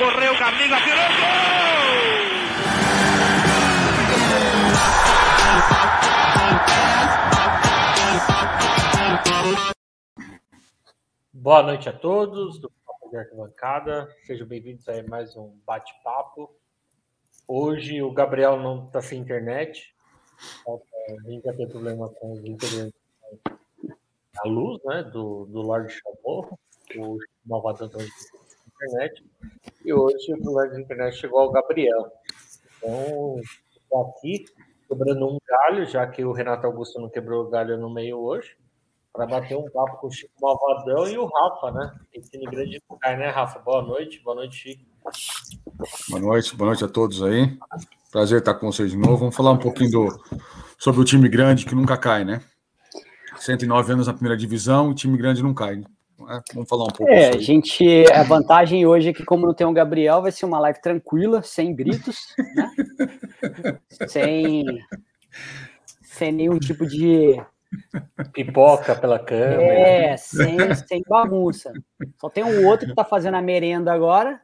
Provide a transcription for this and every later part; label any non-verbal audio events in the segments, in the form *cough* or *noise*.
correu Carlinhos, atirou, gol! Boa noite a todos do Papo de Arquibancada. Sejam bem-vindos a mais um bate-papo. Hoje o Gabriel não está sem internet. A gente já tem problema com os a luz, né, do, do Lorde Chamorro, o malvadão da internet. E hoje o Lorde da internet chegou ao Gabriel. Então, aqui quebrando um galho, já que o Renato Augusto não quebrou o galho no meio hoje para bater um papo com o Chico Malvadão e o Rafa, né? Esse grande lugar, né, Rafa? Boa noite, boa noite, Chico. Boa noite, boa noite a todos aí. Prazer estar com vocês de novo. Vamos falar um pouquinho do, sobre o time grande que nunca cai, né? 109 anos na primeira divisão, o time grande não cai. É, vamos falar um pouco. É, a gente. A vantagem hoje é que, como não tem o Gabriel, vai ser uma live tranquila, sem gritos, né? sem, sem nenhum tipo de Pipoca pela câmera. É, sem, sem bagunça. Só tem um outro que tá fazendo a merenda agora.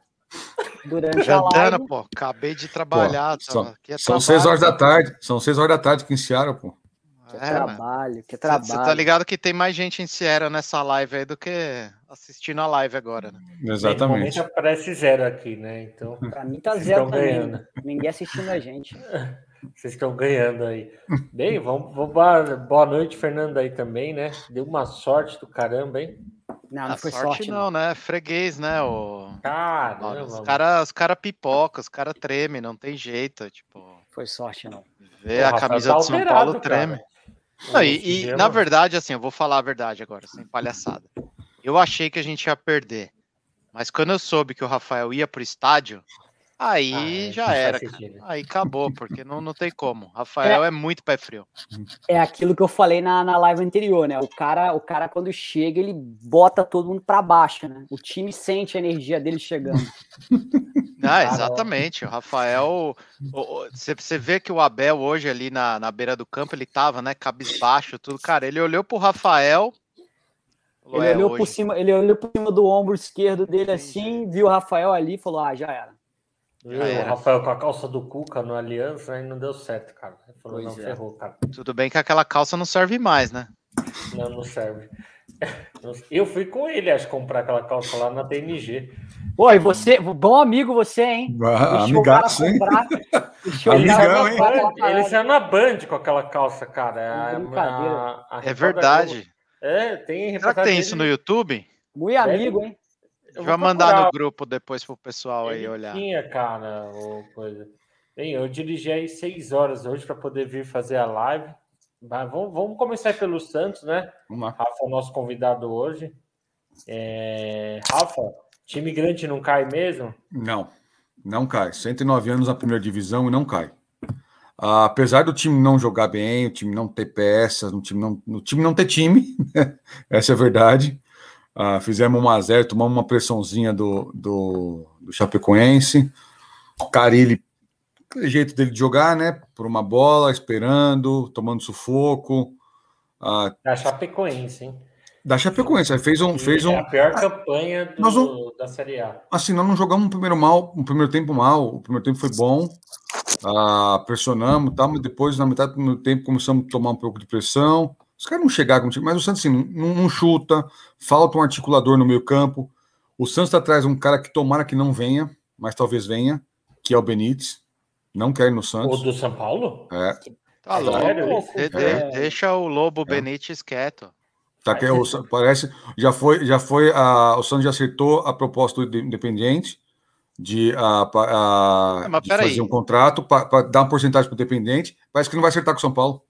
Durante Jantana, a live. pô, acabei de trabalhar. Pô, são, é são seis horas da tarde. São seis horas da tarde que iniciaram, pô. Que é, trabalho, que trabalho. Você tá ligado que tem mais gente em Sierra nessa live aí do que assistindo a live agora, né? Exatamente. aparece zero aqui, né? Então. *laughs* Pra mim tá zero também. Ganhando. Ninguém assistindo a gente. *laughs* Vocês estão ganhando aí. Bem, vamos, vamos, boa noite, Fernando, aí também, né? Deu uma sorte do caramba, hein? Não, não foi sorte, sorte não, não, né? Freguês, né? O... Caramba, os caras cara pipoca, os caras tremem, não tem jeito. Tipo... Foi sorte, não. Vê a camisa tá do São Paulo treme. Não, e, e na verdade, assim, eu vou falar a verdade agora, sem palhaçada. Eu achei que a gente ia perder. Mas quando eu soube que o Rafael ia pro estádio, Aí ah, é, já era. Aí acabou, porque não, não tem como. Rafael é, é, muito pé frio. É aquilo que eu falei na, na live anterior, né? O cara, o cara, quando chega, ele bota todo mundo para baixo, né? O time sente a energia dele chegando. *laughs* Ah, exatamente. O Rafael. Você vê que o Abel hoje ali na, na beira do campo, ele tava, né? Cabisbaixo, tudo. Cara, ele olhou pro Rafael. Ele é, olhou, por cima, ele olhou por cima do ombro esquerdo dele assim, viu o Rafael ali e falou: Ah, já era. Viu, o Rafael com a calça do Cuca no Aliança aí não deu certo, cara. Ele falou, pois não, é. ferrou, cara. Tudo bem que aquela calça não serve mais, né? Não, não serve. *laughs* Eu fui com ele, acho, comprar aquela calça lá na TNG. Oi, você, bom amigo você, hein? Ah, amigaço, hein? ele, Amigão, hein? ele saiu na Band com aquela calça, cara. É, a, a, a é verdade. É, tem Será que tem isso no YouTube? Muito amigo, hein? Vai mandar no grupo depois pro pessoal aí olhar. Tinha, cara, ou coisa. Bem, eu dirigi aí seis horas hoje para poder vir fazer a live. Mas vamos, vamos começar pelo Santos, né? Rafa é o nosso convidado hoje. É... Rafa, time grande não cai mesmo? Não, não cai. 109 anos na primeira divisão e não cai. Ah, apesar do time não jogar bem, o time não ter peças, o time não, o time não ter time, *laughs* essa é a verdade. Uh, fizemos 1 a 0 tomamos uma pressãozinha do, do, do Chapecoense. Carilli, aquele jeito dele de jogar, né? Por uma bola, esperando, tomando sufoco. Uh, da Chapecoense, hein? Da Chapecoense, fez um. Fez um... É a pior campanha do, não, da Série A. Assim, nós não jogamos um primeiro mal, um primeiro tempo mal, o primeiro tempo foi bom, uh, pressionamos, tá, mas depois, na metade do primeiro tempo, começamos a tomar um pouco de pressão. Os caras não chegaram com mas o Santos assim, não, não, chuta, falta um articulador no meio campo. O Santos está atrás um cara que tomara que não venha, mas talvez venha, que é o Benítez. Não quer ir no Santos. O do São Paulo? É. Tá louco. De, de, deixa o Lobo é. Benítez quieto. Tá que é o, parece já foi já foi a, o Santos já acertou a proposta do Independiente de, a, a, é, de fazer aí. um contrato para dar uma porcentagem para o Dependente. Parece que não vai acertar com o São Paulo.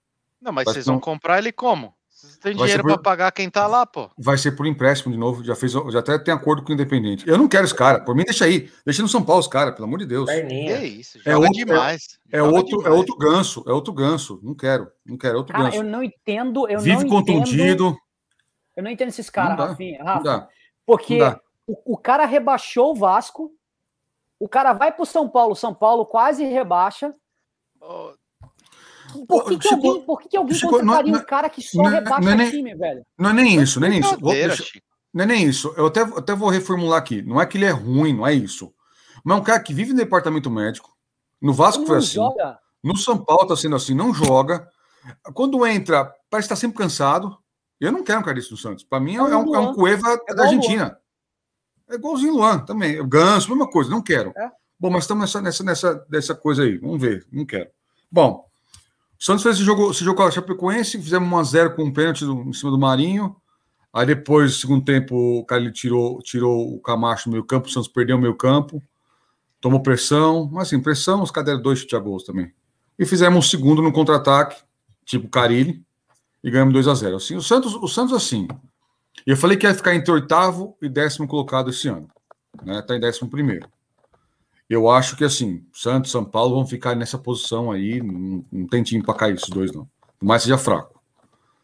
Não, mas vocês vão comprar ele como? Vocês têm dinheiro por... para pagar quem tá lá, pô. Vai ser por empréstimo de novo. Já fez, já até tem acordo com o Independente. Eu não quero esse cara. Por mim, deixa aí. Deixa no São Paulo os caras, pelo amor de Deus. É isso, é outro, demais. É, é outro, demais. é outro ganso. É outro ganso. Não quero. Não quero. É outro cara, ganso. Eu não entendo. Eu Vive não contundido. Entendo, eu não entendo esses caras, Rafinha. Rafa, porque o, o cara rebaixou o Vasco. O cara vai pro São Paulo. São Paulo quase rebaixa. Oh por que, que alguém, por que, que alguém Chico, contrataria não, um cara que só não, rebaixa não é nem, time, velho? Não é nem isso, não é nem isso. Vou, deixa, não é nem isso. Eu até, até vou reformular aqui. Não é que ele é ruim, não é isso. mas é um cara que vive no departamento médico. No Vasco foi assim. Joga. No São Paulo está sendo assim, não joga. Quando entra, parece estar tá sempre cansado. Eu não quero um desse do Santos. Para mim é, é, um, é um Cueva é da Argentina. É igualzinho Luan também. Ganso, mesma coisa, não quero. É. Bom, mas estamos nessa, nessa, nessa, nessa coisa aí. Vamos ver, não quero. Bom, o Santos fez esse jogo, esse jogo com a Chapecoense, fizemos 1x0 com um pênalti do, em cima do Marinho. Aí depois, segundo tempo, o ele tirou, tirou o Camacho no meio campo, o Santos perdeu o meio campo, tomou pressão, mas assim, pressão, os caras deram dois chute a gols também. E fizemos um segundo no contra-ataque, tipo Carilli, e ganhamos 2 a 0 assim, o Santos, o Santos assim. Eu falei que ia ficar entre oitavo e décimo colocado esse ano. Né? Tá em décimo primeiro. Eu acho que assim, Santos e São Paulo vão ficar nessa posição aí. Não, não tem time para cair esses dois, não. Por mais seja fraco.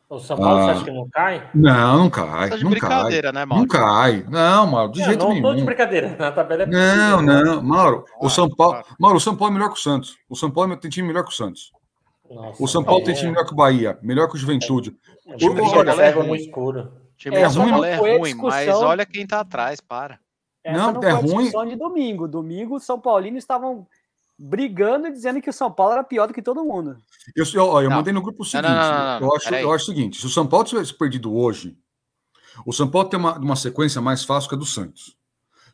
O São Paulo, ah, você acha que não cai? Não, não cai. Tá não brincadeira, cai. né, Mauro? Não cai. Não, Mauro, de não, jeito não, nenhum. Não de brincadeira. *laughs* Na tabela é Não, não, Mauro. o São Paulo, Mauro, o São Paulo é melhor que o Santos. O São Paulo tem time melhor que o Santos. Nossa, o São Paulo é. tem time melhor que o Bahia, melhor que o Juventude. É. O time o, olha, é no escuro. O time é, ruim, é ruim, mas olha quem tá atrás, para. Essa não, não é ruim. de domingo. Domingo, os São Paulinos estavam brigando e dizendo que o São Paulo era pior do que todo mundo. Eu, eu, eu mandei no grupo o seguinte: não, não, eu, acho, eu acho o seguinte: se o São Paulo tivesse perdido hoje, o São Paulo tem uma, uma sequência mais fácil que a do Santos.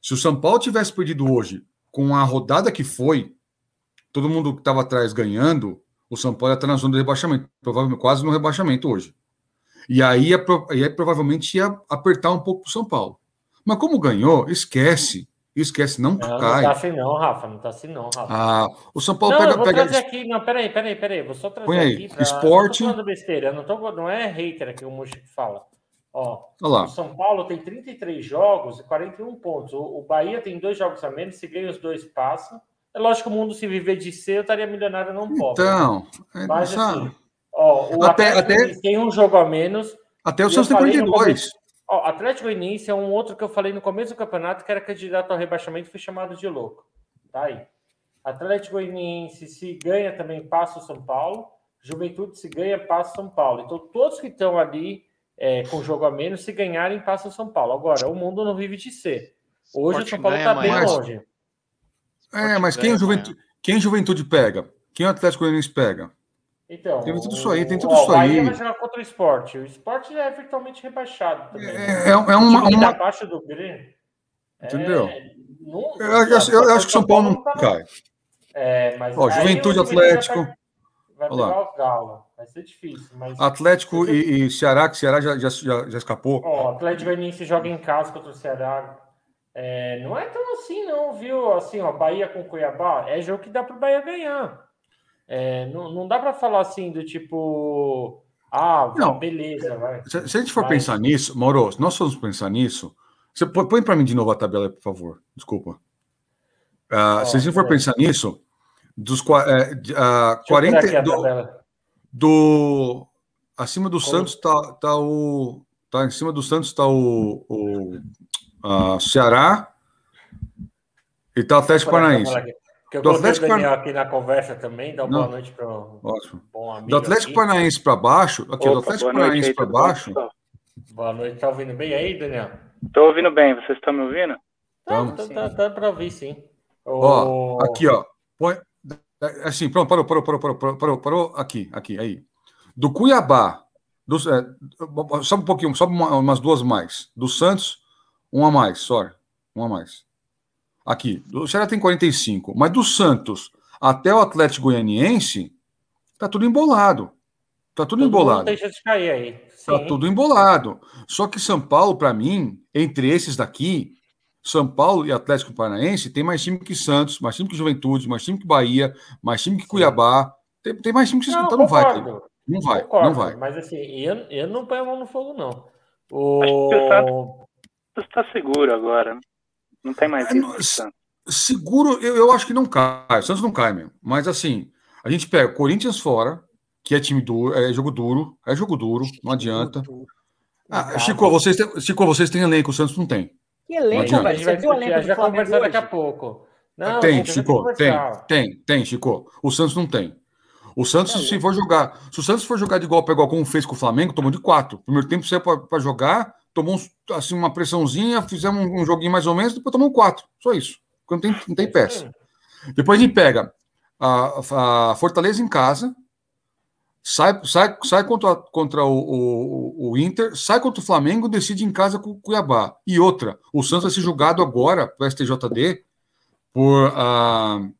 Se o São Paulo tivesse perdido hoje, com a rodada que foi, todo mundo que estava atrás ganhando, o São Paulo ia estar na zona do rebaixamento, provavelmente quase no rebaixamento hoje. E aí, aí provavelmente ia apertar um pouco para o São Paulo. Mas como ganhou, esquece. Esquece, não, não cai. Não tá assim não, Rafa. Não tá assim não, Rafa. Ah, o São Paulo não, pega... Eu vou pega... trazer aqui... Não, peraí, peraí, peraí. Vou só trazer Põe aí. aqui pra... Esporte... não tô falando besteira. Não, tô... não é hater aqui o Muxico fala. Ó, Olá. o São Paulo tem 33 jogos e 41 pontos. O, o Bahia tem dois jogos a menos. Se ganha os dois, passa. É lógico que o mundo, se viver de ser, eu estaria milionário não pobre. Então... Né? Mas, assim, ó, o até, até... tem um jogo a menos. Até o Santos tem 42. Ó, Atlético Goianiense é um outro que eu falei no começo do campeonato que era candidato ao rebaixamento e foi chamado de louco. Tá aí. Atlético Goianiense, se ganha também, passa o São Paulo. Juventude, se ganha, passa o São Paulo. Então, todos que estão ali é, com jogo a menos, se ganharem, passa o São Paulo. Agora, o mundo não vive de ser. Hoje o São Paulo está bem longe. É, mas quem, Juventude, quem Juventude pega? Quem o Atlético Goianiense pega? Então, tem tudo isso aí, tem tudo ó, isso aí. O Bahia vai jogar contra o esporte. O esporte é virtualmente rebaixado também. É, é, é uma. uma... abaixo do Grêmio. Entendeu? É, não, eu, eu, eu, acho que o São Paulo não cai. É, mas ó, Juventude Atlético. Vai, vai pegar o Galo. Vai ser difícil. Mas... Atlético e, e, Ceará, que Ceará já, já, já, já escapou. Ó, Atlético Goianiense joga em casa contra o Ceará. É, não é tão assim, não, viu? Assim, ó, Bahia com Cuiabá é jogo que dá para o Bahia ganhar. É, não, não dá para falar assim do tipo, ah, não. beleza, vai. Se, se a gente for vai. pensar nisso, Mauro, se nós formos pensar nisso, você põe para mim de novo a tabela, por favor. Desculpa. Uh, oh, se a gente for é. pensar nisso, dos é, uh, 40 do, do, acima do Como? Santos tá, tá o tá em cima do Santos tá o, o uh, Ceará e tá o Atlético Paranaense. Que eu do Atlético Daniel aqui na conversa também, dá uma boa noite para o bom amigo. Do Atlético Paranaense para baixo, aqui, Opa, do Atlético Paranaense para baixo. Boa noite, tá ouvindo bem aí, Daniel? Tô ouvindo bem, vocês estão me ouvindo? Tá, tá, tá, tá para ouvir, sim. Ó, aqui, ó. Põe, assim, pronto, parou, parou, parou, parou, parou, parou, aqui, aqui, aí. Do Cuiabá, do, é, só um pouquinho, só uma, umas duas mais. Do Santos, uma a mais, sorry, uma a mais. Aqui, o Ceará tem 45, mas do Santos até o Atlético Goianiense, tá tudo embolado. Tá tudo Todo embolado. Deixa de cair aí. Tá Sim. Tá tudo embolado. Só que São Paulo, para mim, entre esses daqui, São Paulo e Atlético Paranaense tem mais time que Santos, mais time que Juventude, mais time que Bahia, mais time que Cuiabá. Tem, tem mais time que não, então não vai. Não vai, concordo, não vai. Mas assim, eu, eu não ponho a mão no fogo, não. O... está seguro agora. Não tem mais é, isso. seguro, eu, eu acho que não cai. O Santos não cai mesmo. Mas assim, a gente pega Corinthians fora, que é time duro, é jogo duro, é jogo duro, não adianta. Ah, Chico, vocês têm, Chico, vocês têm elenco, o Santos não tem. Que elenco, velho? Você viu o elenco daqui a pouco. Não, tem, Chico, tem, tem, tem, Chico. O Santos não tem. O Santos, é, se for jogar, se o Santos for jogar de igual para igual como fez com o Flamengo, tomou de quatro. Primeiro tempo você para jogar, tomou assim, uma pressãozinha, fizemos um, joguinho mais ou menos, depois tomamos quatro. Só isso. porque não tem, não tem peça. Depois a gente pega a, a Fortaleza em casa, sai, sai, sai contra, contra o, o, o, Inter, sai contra o Flamengo, decide em casa com o Cuiabá. E outra, o Santos vai ser julgado agora para o STJD por, uh,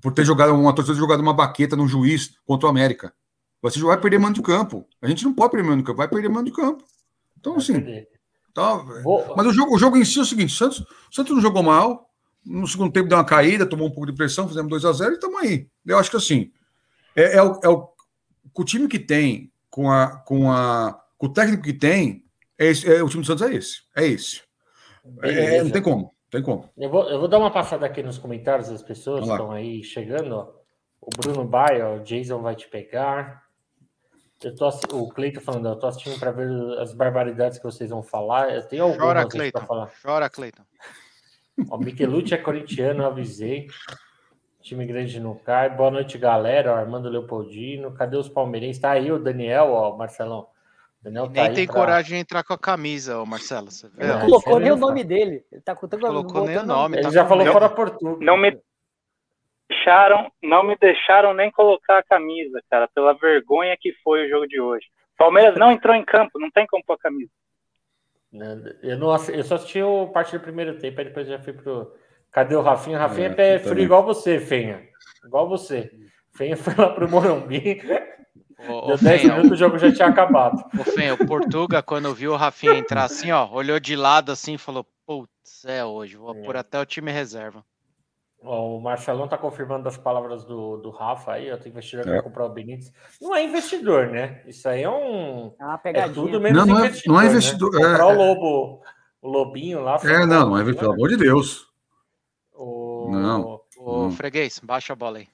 por ter jogado uma torcida jogado uma baqueta no juiz contra o América. Você vai perder mando de campo. A gente não pode perder mando de campo, vai perder mando de campo. Então, assim. Tá, mas o jogo, o jogo em si é o seguinte: Santos, Santos não jogou mal. No segundo tempo deu uma caída, tomou um pouco de pressão, fizemos 2 a 0 e estamos aí. Eu acho que assim, é, é, o, é o, o, time que tem, com, a, com, a, com o técnico que tem, é, esse, é o time do Santos é esse. É esse. É, é não tem como. Tem como. Eu vou, eu vou dar uma passada aqui nos comentários das pessoas que estão aí chegando. Ó. O Bruno Baia, o Jason vai te pegar. Eu tô, o Cleiton falando, eu tô assistindo para ver as barbaridades que vocês vão falar. Eu tenho algumas Chora, Cleiton. falar. Chora, Cleiton. O Michelucci é corintiano, eu avisei. Time grande não cai. Boa noite, galera. Armando Leopoldino. Cadê os palmeirenses? Tá aí o Daniel, ó, Marcelão. Daniel tá nem tem pra... coragem de entrar com a camisa, ó, Marcelo. Você vê? Não colocou nem o nome dele. Ele tá contando colocou nem o nome. Ele tá já falou fora Portugal. Não me deixaram, não me deixaram nem colocar a camisa, cara, pela vergonha que foi o jogo de hoje. Palmeiras não entrou em campo, não tem como pôr a camisa. Eu, não, eu só assisti o parte do primeiro tempo, aí depois já fui pro. Cadê o Rafinha? Rafinha é, é frio igual você, Fenha. Igual você. Fenha foi lá pro Morumbi. O, Deu 10 minutos, o jogo já tinha *laughs* acabado. O Fenha, o Portuga, quando viu o Rafinha entrar assim, ó, olhou de lado assim e falou: Putz, é hoje, vou é. pôr até o time reserva. O Marcelão está confirmando as palavras do, do Rafa aí, eu tenho investidor é. para comprar o Benítez. Não é investidor, né? Isso aí é um. É uma pegadinha. É tudo menos não, não é, investidor. Não é investidor. Né? Comprar é, o Lobo, o Lobinho lá. É, não, não é investidor, pelo amor de Deus. O... Não. O freguês, baixa a bola aí.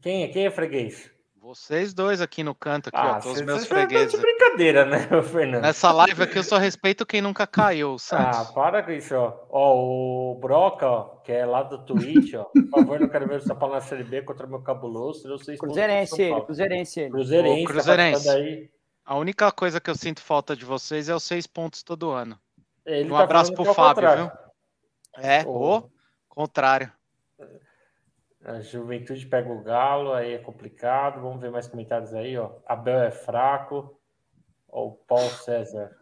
Quem é, quem é freguês? Vocês dois aqui no canto, aqui, ah, ó, todos os meus tá fregueses. Brincadeira, né, *laughs* Fernando? Nessa live aqui eu só respeito quem nunca caiu, Santos. Ah, para com isso, ó. Ó, o Broca, ó, que é lá do Twitch, ó. Por favor, não quero ver o São Paulo na Série B contra o meu cabuloso. Eu sei Cruzeirense, ele, Cruzeirense, ele. Cruzeirense, tá Cruzeirense. Aí. A única coisa que eu sinto falta de vocês é os seis pontos todo ano. Ele um tá abraço pro Fábio, viu? É, o contrário. A Juventude pega o Galo, aí é complicado. Vamos ver mais comentários aí, ó. Abel é fraco. O Paulo César.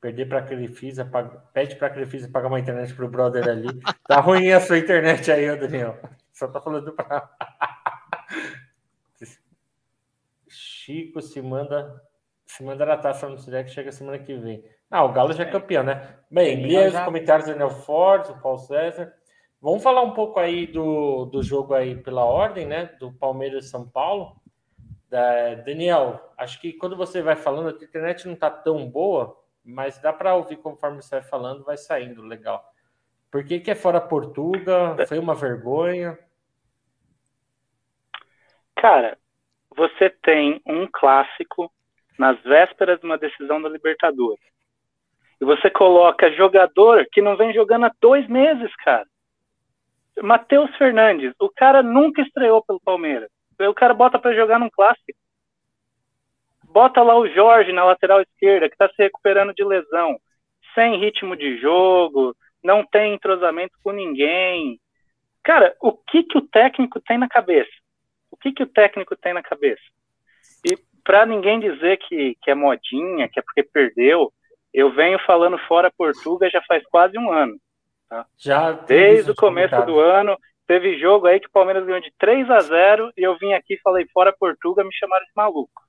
Perder para a Crefisa, pede para a Crefisa pagar uma internet pro brother ali. Tá ruim a sua internet aí, ó, Daniel. Só tá falando para Chico se manda se mandar a taça no direct chega semana que vem. Ah, o Galo já é campeão, né? Bem, li os comentários do Daniel Ford, o Paulo César. Vamos falar um pouco aí do, do jogo aí pela ordem, né? Do Palmeiras e São Paulo. Da, Daniel, acho que quando você vai falando, a internet não tá tão boa, mas dá para ouvir conforme você vai falando, vai saindo legal. Por que, que é fora Portugal? Foi uma vergonha? Cara, você tem um clássico nas vésperas de uma decisão da Libertadores. E você coloca jogador que não vem jogando há dois meses, cara. Matheus Fernandes, o cara nunca estreou pelo Palmeiras. O cara bota para jogar num clássico. Bota lá o Jorge na lateral esquerda, que está se recuperando de lesão, sem ritmo de jogo, não tem entrosamento com ninguém. Cara, o que, que o técnico tem na cabeça? O que, que o técnico tem na cabeça? E para ninguém dizer que, que é modinha, que é porque perdeu, eu venho falando fora Portugal já faz quase um ano. Tá? Já Desde o começo do ano, teve jogo aí que o Palmeiras ganhou de 3 a 0 e eu vim aqui falei fora Portugal, me chamaram de maluco.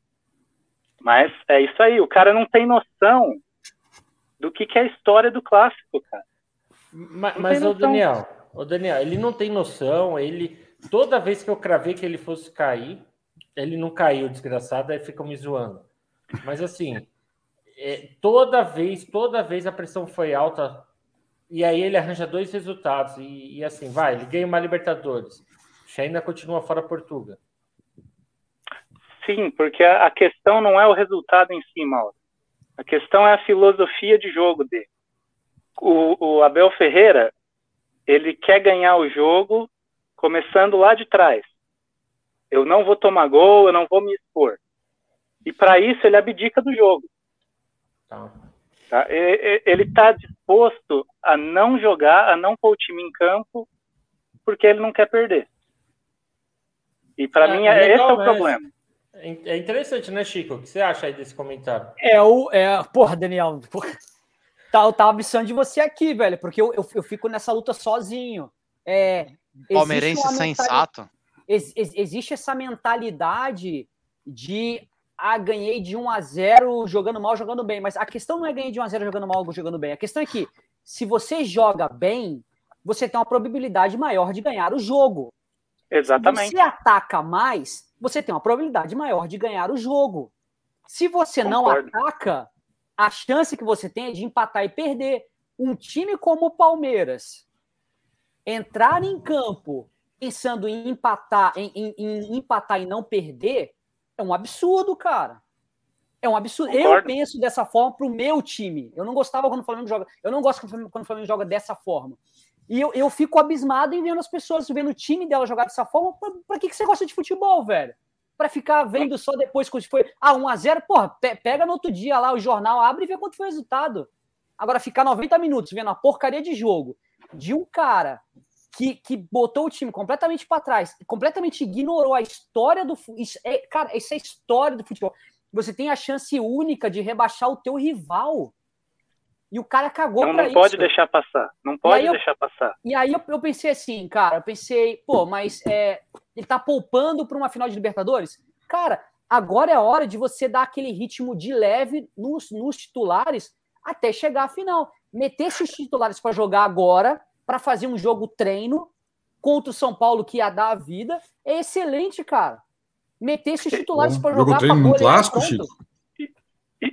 Mas é isso aí, o cara não tem noção do que, que é a história do clássico, cara. Mas, mas o Daniel, o Daniel, ele não tem noção, ele toda vez que eu cravei que ele fosse cair, ele não caiu, desgraçado, aí fica me zoando. Mas assim, é, toda vez, toda vez a pressão foi alta e aí ele arranja dois resultados. E, e assim, vai, ele ganha uma Libertadores. ainda continua fora Portugal. Sim, porque a, a questão não é o resultado em si, Mauro. A questão é a filosofia de jogo dele. O, o Abel Ferreira, ele quer ganhar o jogo começando lá de trás. Eu não vou tomar gol, eu não vou me expor. E para isso ele abdica do jogo. Tá. Tá? Ele está disposto a não jogar, a não pôr o time em campo, porque ele não quer perder. E para é, mim, é, esse é o problema. É interessante, né, Chico? O que você acha aí desse comentário? É o. É, porra, Daniel. Porra, tá, eu tava de você aqui, velho, porque eu, eu, eu fico nessa luta sozinho. É, Palmeirense sensato. Ex, ex, existe essa mentalidade de ah, ganhei de 1 a 0 jogando mal, jogando bem. Mas a questão não é ganhar de 1 a 0 jogando mal, jogando bem. A questão é que se você joga bem, você tem uma probabilidade maior de ganhar o jogo. Exatamente. Se você ataca mais, você tem uma probabilidade maior de ganhar o jogo. Se você Concordo. não ataca, a chance que você tem é de empatar e perder. Um time como o Palmeiras entrar em campo pensando em empatar, em, em, em empatar e não perder, é um absurdo, cara. É um absurdo. Concordo. Eu penso dessa forma pro meu time. Eu não gostava quando o Flamengo joga. Eu não gosto quando o Flamengo joga dessa forma. E eu, eu fico abismado em vendo as pessoas, vendo o time dela jogar dessa forma. Pra, pra que, que você gosta de futebol, velho? Pra ficar vendo só depois quando foi. Ah, 1x0, porra, pe pega no outro dia lá o jornal, abre e vê quanto foi o resultado. Agora, ficar 90 minutos vendo a porcaria de jogo de um cara que, que botou o time completamente para trás, completamente ignorou a história do. Isso é, cara, essa é a história do futebol. Você tem a chance única de rebaixar o teu rival. E o cara cagou não, não pode deixar passar. Não pode deixar eu, passar. E aí eu, eu, pensei assim, cara, eu pensei, pô, mas é, ele tá poupando para uma final de Libertadores? Cara, agora é hora de você dar aquele ritmo de leve nos, nos titulares até chegar à final. Meter esses titulares para jogar agora, para fazer um jogo treino contra o São Paulo que ia dar a vida, é excelente, cara. Meter esses titulares para jogar. Jogo treino no clássico, Chico?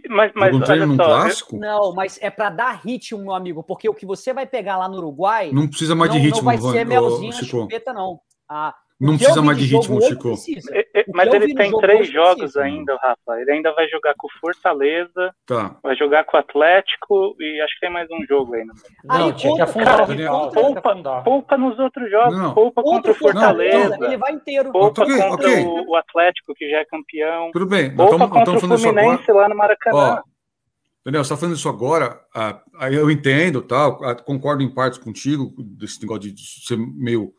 Mas, mas um treino num clássico? Não, mas é para dar ritmo, meu amigo, porque o que você vai pegar lá no Uruguai. Não precisa mais não, de ritmo, não vai ser melzinho na chupeta, não. Ah, não precisa mais de ritmo, Chico. É, é, mas ele tem três jogos precisa. ainda, Rafa. Ele ainda vai jogar com o Fortaleza, tá. vai jogar com o Atlético e acho que tem mais um jogo aí. Não, aí, tinha que afundar cara, o poupa, poupa nos outros jogos. Não. Poupa contra o Fortaleza. Não, ele vai inteiro. Poupa okay, contra okay. O, o, Atlético, que já é campeão. Tudo bem. Poupa tamo, contra o Fluminense lá no Maracanã. Ó, Daniel, você está falando isso agora, ah, eu entendo, tal, ah, concordo em partes contigo, desse negócio de ser meio,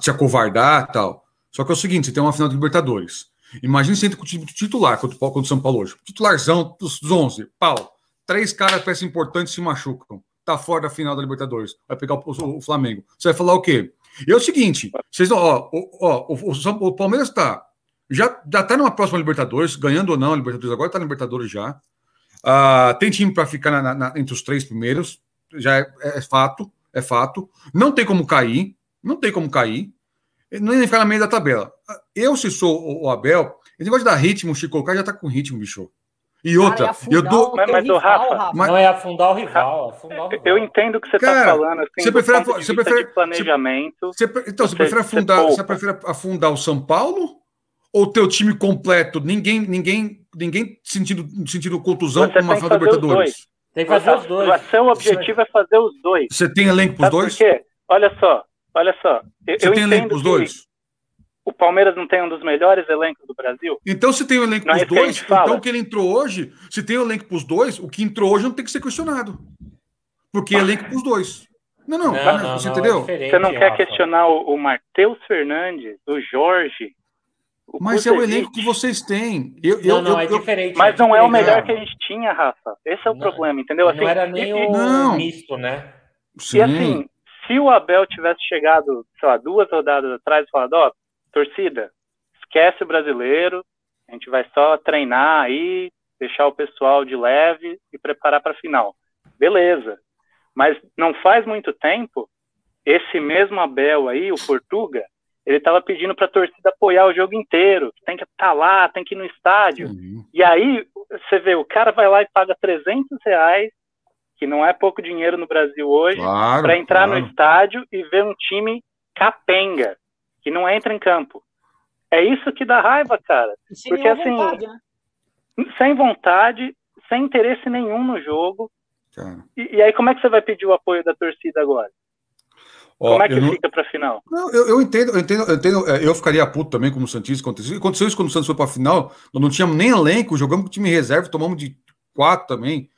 te acovardar tal. Só que é o seguinte: você tem uma final de Libertadores. Imagina você entra com o time titular contra o São Paulo hoje. Titularzão dos 11, pau. Três caras peças importantes se machucam. Tá fora da final da Libertadores. Vai pegar o, o, o Flamengo. Você vai falar o quê? E é o seguinte: vocês, ó, ó, o, o, Palmeiras tá. Já, já tá numa próxima Libertadores, ganhando ou não a Libertadores, agora tá na Libertadores já. Uh, tem time para ficar na, na, entre os três primeiros, já é, é, fato, é fato. Não tem como cair, não tem como cair não ia ficar na meio da tabela. Eu, se sou o Abel, esse negócio de dar ritmo, o Chico já tá com ritmo, bicho. E outra, Cara, é eu dou. Mas, mas rival, Rafa, Rafa. Mas... Não é afundar o rival, afundar o rival. Eu entendo o que você está falando. Assim, você prefere, você prefere planejamento. Você, então, você, você prefere afundar, você, você prefere afundar o São Paulo ou teu time completo? Ninguém, ninguém, ninguém sentindo, sentindo contusão com uma final da Libertadores. Tem que fazer os dois. O seu objetivo é fazer os dois. Você tem elenco para os dois? Por quê? Olha só, Olha só. Eu, você tem elenco os dois? O Palmeiras não tem um dos melhores elencos do Brasil? Então, se tem o elenco para os é dois, então o que ele entrou hoje, se tem o elenco para os dois, o que entrou hoje não tem que ser questionado. Porque é elenco para os dois. Não, não, não, não você não, entendeu? É você não quer Rafa. questionar o, o Matheus Fernandes, o Jorge. O mas é o elenco que vocês têm. Eu, não, eu, não, eu, é diferente. Mas é não é o melhor que a gente tinha, Rafa. Esse é o problema, entendeu? Assim, não era nem e, o misto, né? Sim. E assim, se o Abel tivesse chegado, sei lá, duas rodadas atrás e falado, ó, oh, torcida, esquece o brasileiro, a gente vai só treinar aí, deixar o pessoal de leve e preparar para a final. Beleza. Mas não faz muito tempo, esse mesmo Abel aí, o Portuga, ele estava pedindo para a torcida apoiar o jogo inteiro, tem que estar tá lá, tem que ir no estádio. Uhum. E aí, você vê, o cara vai lá e paga 300 reais que não é pouco dinheiro no Brasil hoje, claro, para entrar claro. no estádio e ver um time capenga, que não entra em campo. É isso que dá raiva, cara. Porque assim, vontade, né? sem vontade, sem interesse nenhum no jogo. E, e, aí, como é que você vai pedir o apoio da torcida agora? Ó, como é que não... fica para final? Não, eu, eu, entendo, eu entendo, eu entendo. É, eu ficaria puto também como o Santista aconteceu. Aconteceu isso quando o Santos foi para final. Nós não tínhamos nem elenco, jogamos com o time reserva, tomamos de quatro também.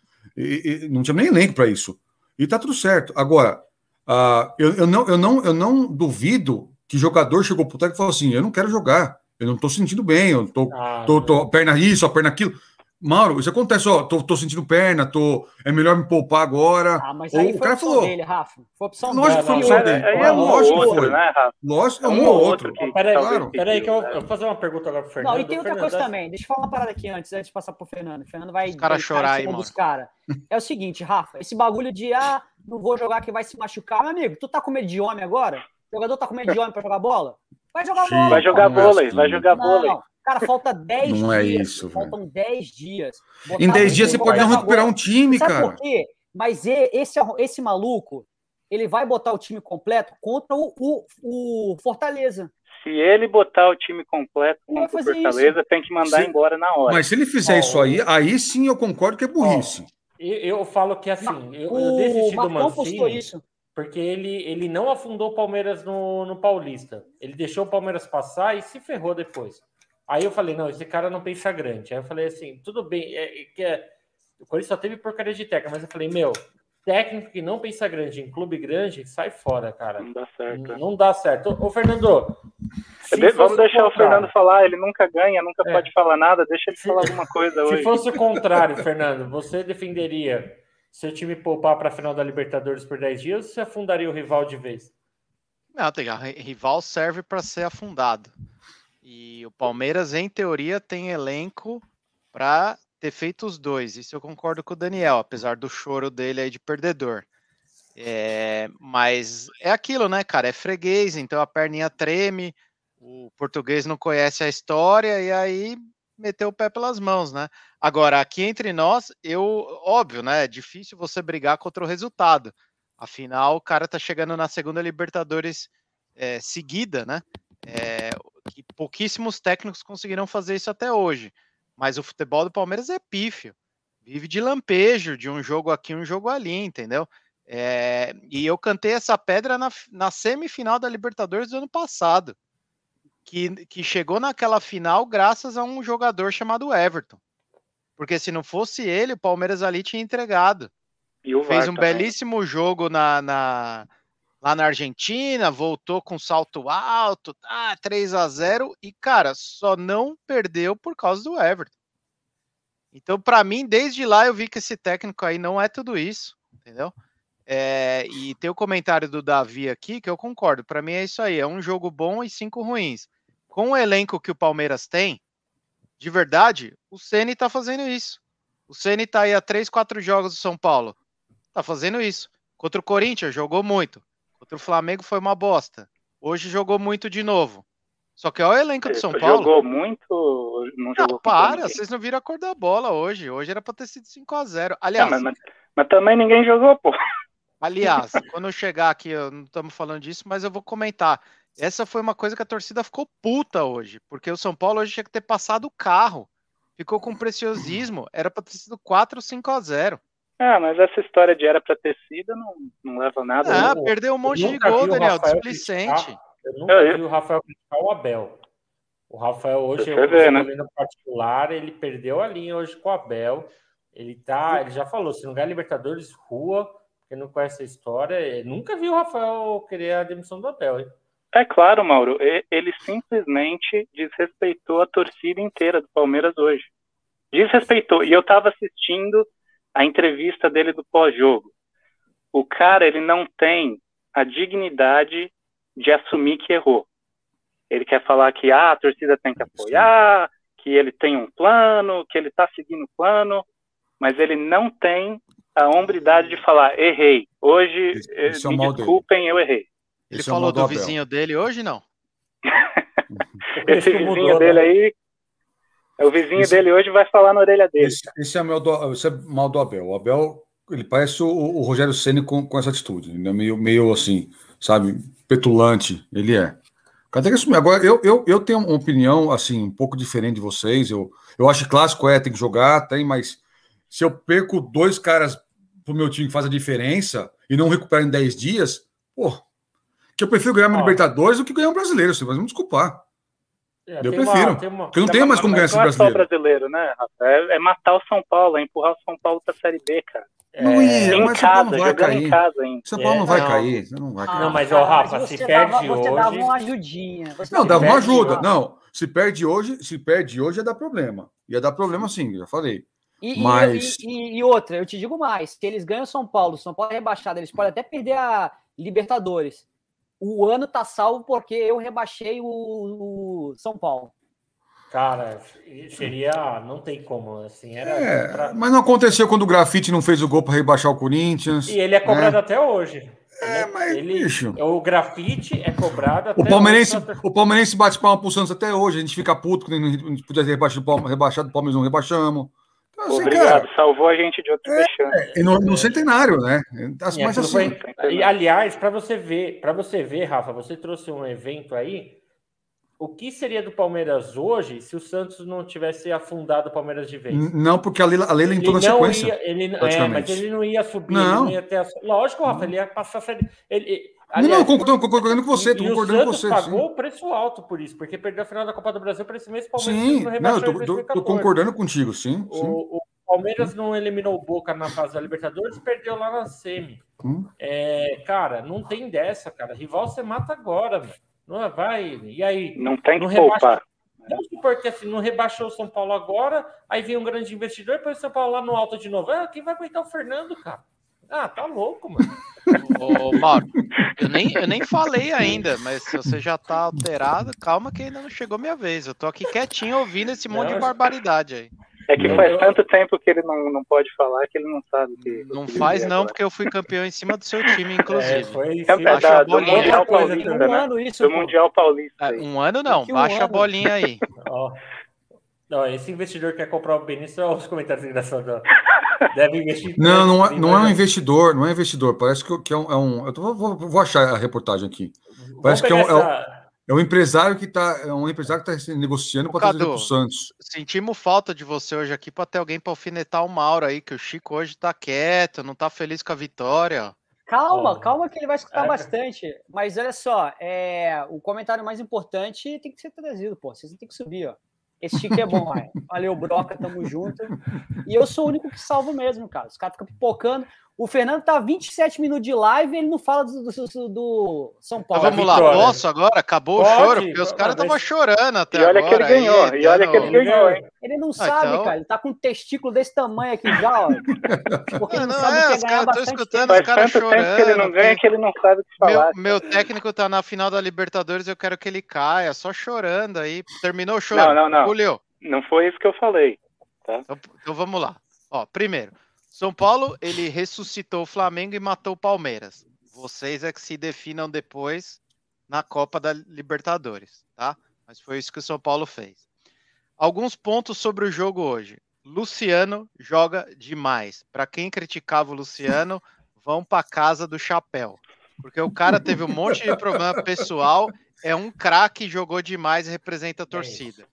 E, e, não tinha nem elenco para isso. E tá tudo certo. Agora, uh, eu, eu, não, eu, não, eu não duvido que jogador chegou pro técnico e falou assim: eu não quero jogar, eu não tô sentindo bem, eu tô, ah, tô, tô, perna isso, a perna aquilo. Mauro, isso acontece, ó, tô, tô sentindo perna, tô, é melhor me poupar agora. Ah, mas aí o cara falou. Dele, Rafa. Foi opção lógico que foi opção dele. É, é lógico que foi. Né, Rafa? Lógico, é um, ou outro. outro peraí, claro. peraí, que eu, eu vou fazer uma pergunta agora pro Fernando. Não, e tem outra Fernando, coisa também. Deixa eu falar uma parada aqui antes, antes de passar pro Fernando. O Fernando vai. Os caras chorar aí, mano. Cara. É o seguinte, Rafa, esse bagulho de, ah, não vou jogar que vai se machucar. Meu amigo, tu tá com medo de homem agora? O jogador tá com medo de homem pra jogar bola? Vai jogar bola. Vai jogar vôlei, vai jogar vôlei. Cara, falta 10 não é dias. Não é isso, Faltam 10 dias. Botar em 10 dias você pode não recuperar um time, Sabe cara. por quê? Mas esse, esse maluco, ele vai botar o time completo contra o, o, o Fortaleza. Se ele botar o time completo contra o Fortaleza, isso. tem que mandar se... embora na hora. Mas se ele fizer oh, isso aí, aí sim eu concordo que é burrice. Oh, eu, eu, falo que assim, eu, eu desisti do Mancini. Isso porque ele, ele não afundou o Palmeiras no, no Paulista. Ele deixou o Palmeiras passar e se ferrou depois. Aí eu falei, não, esse cara não pensa grande. Aí eu falei assim, tudo bem, é, é, é, o Corinthians só teve porcaria de técnica, mas eu falei, meu, técnico que não pensa grande em clube grande, sai fora, cara. Não dá certo. Não, não dá certo. Ô, Fernando. Vamos deixar o Fernando falar, ele nunca ganha, nunca é. pode falar nada, deixa ele falar alguma coisa hoje. Se fosse o contrário, Fernando, você defenderia seu time poupar para a final da Libertadores por 10 dias ou você afundaria o rival de vez? Não, tem, rival serve para ser afundado. E o Palmeiras, em teoria, tem elenco para ter feito os dois. Isso eu concordo com o Daniel, apesar do choro dele aí de perdedor. É, mas é aquilo, né, cara? É freguês, então a perninha treme, o português não conhece a história e aí meteu o pé pelas mãos, né? Agora, aqui entre nós, eu, óbvio, né? É difícil você brigar contra o resultado. Afinal, o cara tá chegando na segunda Libertadores é, seguida, né? É, que pouquíssimos técnicos conseguiram fazer isso até hoje. Mas o futebol do Palmeiras é pífio. Vive de lampejo, de um jogo aqui, um jogo ali, entendeu? É, e eu cantei essa pedra na, na semifinal da Libertadores do ano passado, que, que chegou naquela final graças a um jogador chamado Everton. Porque se não fosse ele, o Palmeiras ali tinha entregado. Fez um também. belíssimo jogo na, na lá na Argentina, voltou com salto alto, tá, 3 a 0 e cara, só não perdeu por causa do Everton. Então, para mim, desde lá eu vi que esse técnico aí não é tudo isso, entendeu? É, e tem o comentário do Davi aqui que eu concordo. Para mim é isso aí, é um jogo bom e cinco ruins. Com o elenco que o Palmeiras tem, de verdade, o Ceni tá fazendo isso. O Ceni tá aí a três, quatro jogos do São Paulo, tá fazendo isso. Contra o Corinthians jogou muito. Contra o Flamengo foi uma bosta. Hoje jogou muito de novo. Só que olha o elenco do São Paulo. Jogou muito, não jogou ah, Para, vocês não viram a cor da bola hoje. Hoje era para ter sido 5 a 0 Aliás. mas, mas, mas, também ninguém jogou, pô. *laughs* Aliás, quando eu chegar aqui, não estamos falando disso, mas eu vou comentar. Essa foi uma coisa que a torcida ficou puta hoje, porque o São Paulo hoje tinha que ter passado o carro. Ficou com preciosismo, era para ter sido 4 ou 5 a 0. Ah, mas essa história de era para ter sido não, não leva nada. Ah, né? perdeu um monte de gol, Daniel, displicente. Eu nunca vi o Rafael criticar o Abel. O Rafael hoje, eu ver, né? no particular, ele perdeu a linha hoje com o Abel. Ele tá, ele já falou, se não ganhar Libertadores, rua, porque não conhece a história. nunca vi o Rafael querer a demissão do Abel, hein? É claro, Mauro, ele simplesmente desrespeitou a torcida inteira do Palmeiras hoje. Desrespeitou. E eu estava assistindo a entrevista dele do pós-jogo. O cara, ele não tem a dignidade de assumir que errou. Ele quer falar que ah, a torcida tem que apoiar, que ele tem um plano, que ele está seguindo o plano, mas ele não tem a hombridade de falar errei. Hoje, esse me é desculpem, dele. eu errei. Ele esse é falou é do vizinho dele hoje, não? *laughs* esse vizinho mudou, dele né? aí o vizinho esse, dele hoje vai falar na orelha dele. Esse, esse é, do, esse é mal do Abel. O Abel, ele parece o, o Rogério Ceni com, com essa atitude. Né? Meio, meio assim, sabe, petulante. Ele é. Cadê que assumir? Agora, eu, eu, eu tenho uma opinião, assim, um pouco diferente de vocês. Eu, eu acho que clássico é, tem que jogar, tem, mas se eu perco dois caras pro meu time que faz a diferença e não recupero em 10 dias, pô, que eu prefiro ganhar uma Libertadores do que ganhar um brasileiro, vocês vão me desculpar. É, eu prefiro. Uma, uma... Porque não tem mais como ganhar esse brasileiro. Não é brasileiro, né, É, é, matar o São Paulo, é empurrar o São Paulo pra Série B, cara. Não ia, em mas casa, São Paulo não vai cair. Em casa ainda. São Paulo não vai cair. Não, vai cair. não mas, ó, Rafa, se perde dava, hoje... Você dava uma ajudinha. não, dava uma ajuda. Não, se perde hoje, se perde hoje ia dar problema. Ia dar problema sim, já falei. E, mas... E, e, e, outra, eu te digo mais, se eles ganham São Paulo, São Paulo é rebaixado, eles podem até perder a Libertadores. O ano tá salvo porque eu rebaixei o, o São Paulo. Cara, seria. Não tem como, assim. Era é, pra... Mas não aconteceu quando o Grafite não fez o gol para rebaixar o Corinthians. E ele é cobrado né? até hoje. É, mas. Ele, bicho. O grafite é cobrado até o Palmeirense, hoje. O Palmeirense bate palma pro Santos até hoje. A gente fica puto quando a gente podia ter rebaixado, rebaixado o Palmeiras, não rebaixamos. Então, assim, Obrigado, cara, salvou a gente de outro é, é, no, no, centenário, né? É, mas assim. Foi... E, aliás, para você ver, para você ver, Rafa, você trouxe um evento aí o que seria do Palmeiras hoje se o Santos não tivesse afundado o Palmeiras de vez? Não, porque a Leila, a Leila entrou na sequência. Ia, ele, é, mas ele não ia subir, não, não ia ter. A, lógico, Rafa, ele ia passar a série. Ele, aliás, não, concordo, concordando com você, tô concordando com você. O pagou sim. preço alto por isso, porque perdeu a final da Copa do Brasil para esse mês. Palmeiras sim, não, não eu tô, concordando contigo, sim. sim. O, o, Palmeiras não eliminou o Boca na fase da Libertadores, perdeu lá na semi. Hum. É, cara, não tem dessa, cara. Rival você mata agora, velho. Não vai. E aí? Não tem que poupar. Vamos supor que assim, não rebaixou o São Paulo agora, aí vem um grande investidor e põe o São Paulo lá no alto de novo. Ah, quem vai aguentar o Fernando, cara? Ah, tá louco, mano. Ô, Mauro, eu nem, eu nem falei ainda, mas se você já tá alterado, calma que ainda não chegou minha vez. Eu tô aqui quietinho ouvindo esse monte não, de barbaridade aí. É que faz tanto tempo que ele não, não pode falar que ele não sabe que. Não faz, não, agora. porque eu fui campeão em cima do seu time, inclusive. É, foi, é, da, do Mundial Paulista. Né? Um ano isso, do Mundial Paulista. É, um ano não, baixa um a bolinha aí. Ó. *laughs* Não, esse investidor quer comprar o Benício, olha os comentários engraçados. *laughs* Deve investir. Não, não é, não é um investidor, não é investidor. Parece que, é um. É um eu tô, vou, vou achar a reportagem aqui. Parece que é um. É essa... É um empresário que está é um empresário que está negociando para trazer para o Santos. Sentimos falta de você hoje aqui para ter alguém para alfinetar o Mauro aí, que o Chico hoje está quieto, não está feliz com a vitória. Calma, oh. calma que ele vai escutar é. bastante. Mas olha só, é, o comentário mais importante tem que ser trazido, pô. Vocês têm que subir, ó. Esse Chico é bom. Valeu, Broca, tamo junto. E eu sou o único que salvo mesmo, cara. Os caras ficam pipocando. O Fernando tá 27 minutos de live e ele não fala do, do, do São Paulo. Então, vamos lá, posso agora? Acabou Pode, o choro, porque os caras estavam chorando até e olha agora. Que ele ganhou, aí, e olha que ele ganhou, hein? Ele não ah, sabe, então... cara. Ele tá com um testículo desse tamanho aqui já, ó. *laughs* Porque não, não, não sabe é, os caras estão escutando tempo. os caras chorando. que ele não ganha que ele não sabe o que falar. Meu, meu técnico tá na final da Libertadores, eu quero que ele caia, só chorando aí. Terminou o choro. Não, não, não. Julio. Não foi isso que eu falei. Tá? Então, então vamos lá. Ó, primeiro, são Paulo, ele ressuscitou o Flamengo e matou o Palmeiras. Vocês é que se definam depois na Copa da Libertadores, tá? Mas foi isso que o São Paulo fez. Alguns pontos sobre o jogo hoje. Luciano joga demais. Para quem criticava o Luciano, *laughs* vão para casa do chapéu. Porque o cara teve um monte de problema pessoal, é um craque, jogou demais e representa a torcida.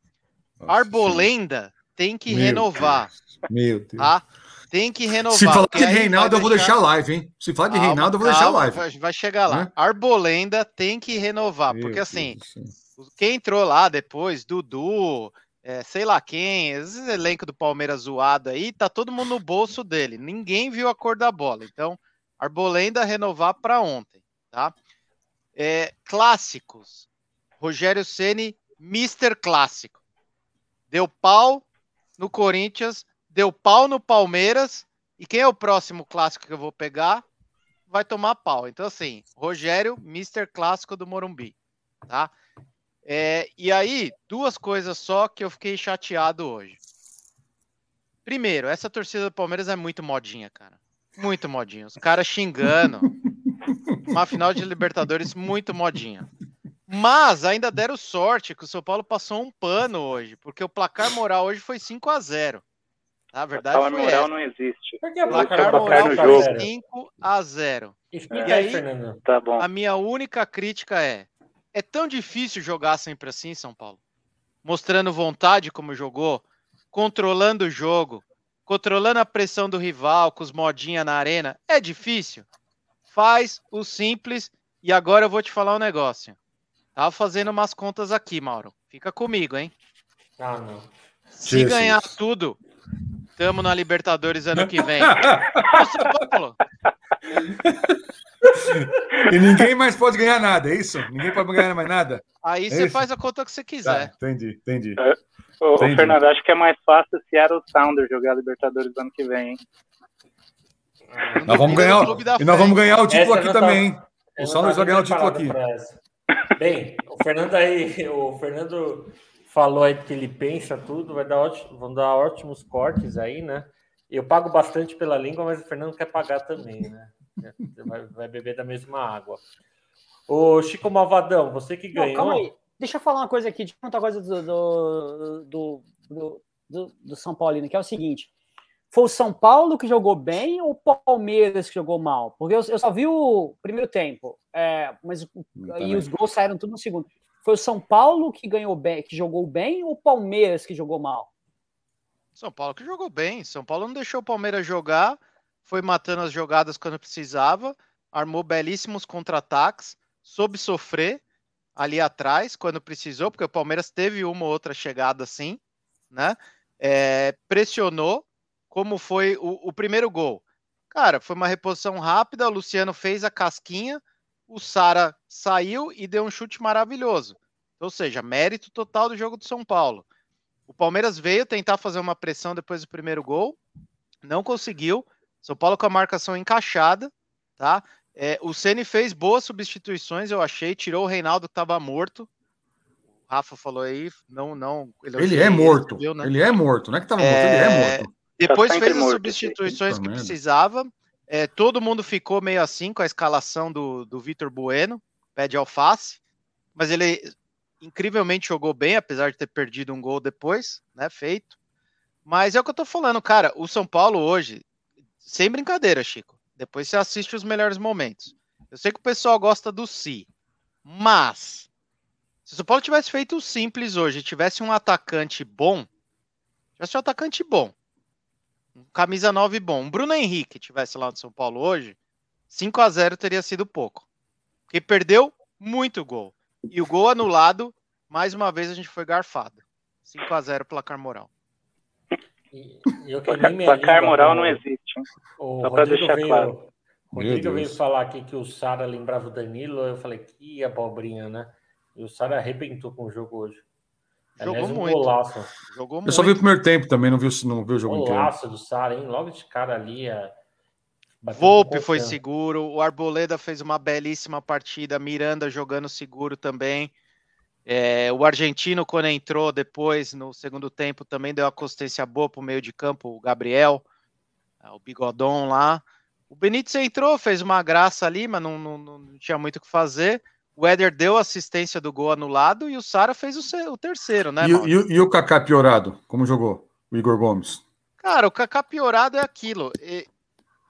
Arbolenda tem que Meu renovar. Deus. Meu Deus. Tá? Tem que renovar. Se falar de Reinaldo, eu vou deixar live, hein? Se falar de calma, Reinaldo, eu vou deixar live. Vai, vai chegar lá. Né? Arbolenda tem que renovar, Meu porque assim, quem entrou lá depois, Dudu, é, sei lá quem, esse elenco do Palmeiras zoado aí, tá todo mundo no bolso dele. Ninguém viu a cor da bola. Então, Arbolenda renovar para ontem, tá? É, clássicos. Rogério Ceni, Mister Clássico. Deu pau no Corinthians, deu pau no Palmeiras. E quem é o próximo clássico que eu vou pegar? Vai tomar pau. Então, assim, Rogério, Mr. Clássico do Morumbi. Tá? É, e aí, duas coisas só que eu fiquei chateado hoje. Primeiro, essa torcida do Palmeiras é muito modinha, cara. Muito modinha. Os caras xingando. Uma final de Libertadores muito modinha. Mas ainda deram sorte que o São Paulo passou um pano hoje, porque o placar moral hoje foi 5 a 0 a verdade foi moral essa. não existe. Por que a placar moral foi 5 a 0. Explica e aí, Fernando. Tá bom. A minha única crítica é: é tão difícil jogar sempre assim, São Paulo? Mostrando vontade como jogou, controlando o jogo, controlando a pressão do rival, com os modinha na arena. É difícil? Faz o simples. E agora eu vou te falar um negócio. Tava fazendo umas contas aqui, Mauro. Fica comigo, hein? Ah, não. Se Jesus. ganhar tudo, tamo na Libertadores ano que vem. *laughs* e ninguém mais pode ganhar nada, é isso? Ninguém pode ganhar mais nada? Aí é você faz a conta que você quiser. Tá, entendi, entendi. É, ô, ô, Fernando, acho que é mais fácil se era o Sounder jogar Libertadores ano que vem, hein? Nós vamos ganhar, e nós vamos ganhar o título aqui também, hein? O Sounders vai ganhar o título aqui. Bem, o Fernando aí, o Fernando falou aí que ele pensa tudo, vai dar ótimo, vão dar ótimos cortes aí, né? Eu pago bastante pela língua, mas o Fernando quer pagar também, né? Vai, vai beber da mesma água. Ô, Chico Malvadão, você que ganhou. Não, calma aí. Deixa eu falar uma coisa aqui, deixa eu contar uma coisa do, do, do, do, do São Paulino, que é o seguinte: foi o São Paulo que jogou bem ou o Palmeiras que jogou mal? Porque eu, eu só vi o primeiro tempo, é, mas e os gols saíram tudo no segundo. Foi o São Paulo que ganhou bem, que jogou bem ou o Palmeiras que jogou mal? São Paulo que jogou bem. São Paulo não deixou o Palmeiras jogar, foi matando as jogadas quando precisava, armou belíssimos contra-ataques, soube sofrer ali atrás quando precisou, porque o Palmeiras teve uma ou outra chegada assim, né? É, pressionou, como foi o, o, primeiro gol. Cara, foi uma reposição rápida, o Luciano fez a casquinha, o Sara saiu e deu um chute maravilhoso. Ou seja, mérito total do jogo do São Paulo. O Palmeiras veio tentar fazer uma pressão depois do primeiro gol, não conseguiu. São Paulo com a marcação encaixada, tá? É, o Ceni fez boas substituições, eu achei, tirou o Reinaldo que estava morto. O Rafa falou aí, não, não. Ele, ele é morto. Viu, né? Ele é morto, não é que estava morto, é... ele é morto. Depois tá fez as substituições que precisava. É, todo mundo ficou meio assim com a escalação do, do Vitor Bueno, pé de alface, mas ele incrivelmente jogou bem, apesar de ter perdido um gol depois, né? Feito. Mas é o que eu tô falando, cara. O São Paulo hoje, sem brincadeira, Chico. Depois você assiste os melhores momentos. Eu sei que o pessoal gosta do si, mas se o São Paulo tivesse feito o simples hoje, tivesse um atacante bom, tivesse um atacante bom, um camisa 9 bom. Um Bruno Henrique tivesse lá no São Paulo hoje, 5 a 0 teria sido pouco. Porque perdeu muito gol. E o gol anulado, mais uma vez a gente foi garfado. 5 a 0 placar moral. E, eu placar moral não existe. O Só para deixar veio, claro. O Rodrigo veio falar aqui que o Sara lembrava o Danilo, eu falei que abobrinha, né? E o Sara arrebentou com o jogo hoje. Jogou um muito. Golaço. Jogou eu muito. só vi o primeiro tempo também, não vi, não vi o jogo golaço inteiro. Golaço do Sara, hein? Logo de cara ali. A... Volpe foi seguro, o Arboleda fez uma belíssima partida, Miranda jogando seguro também. É, o argentino, quando entrou depois no segundo tempo, também deu uma consistência boa para o meio de campo, o Gabriel, é, o Bigodon lá. O Benítez entrou, fez uma graça ali, mas não, não, não tinha muito o que fazer. O Éder deu assistência do gol anulado e o Sara fez o, o terceiro, né? E, e, e, o Kaká piorado? Como jogou? O Igor Gomes? Cara, o Kaká piorado é aquilo.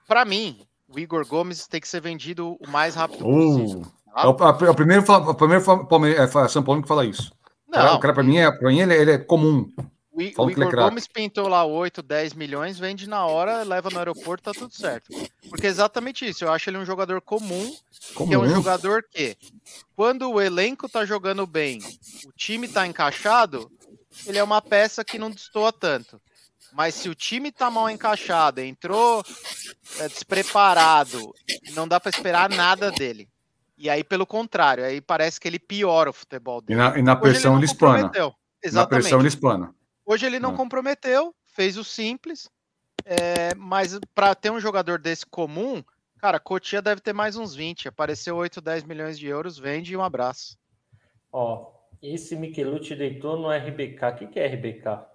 Para mim, o Igor Gomes tem que ser vendido o mais rápido uh, possível. Tá? É o, a, a primeiro, a primeiro é, São Paulo que fala isso. Não, o cara, para mim, é, pra mim ele, ele é comum. O, o Igor Gomes pintou lá 8, 10 milhões, vende na hora, leva no aeroporto, tá tudo certo. Porque é exatamente isso. Eu acho ele um jogador comum, comum. que é um jogador que, quando o elenco tá jogando bem, o time tá encaixado, ele é uma peça que não destoa tanto. Mas se o time tá mal encaixado, entrou é, despreparado, não dá para esperar nada dele. E aí, pelo contrário, aí parece que ele piora o futebol dele. E na, e na pressão ele, ele. Exatamente. Na pressão ele espana. Hoje ele não ah. comprometeu, fez o simples, é, mas para ter um jogador desse comum, cara, Cotia deve ter mais uns 20. Apareceu 8, 10 milhões de euros, vende e um abraço. Ó, esse Michelucci deitou no RBK. O que, que é RBK?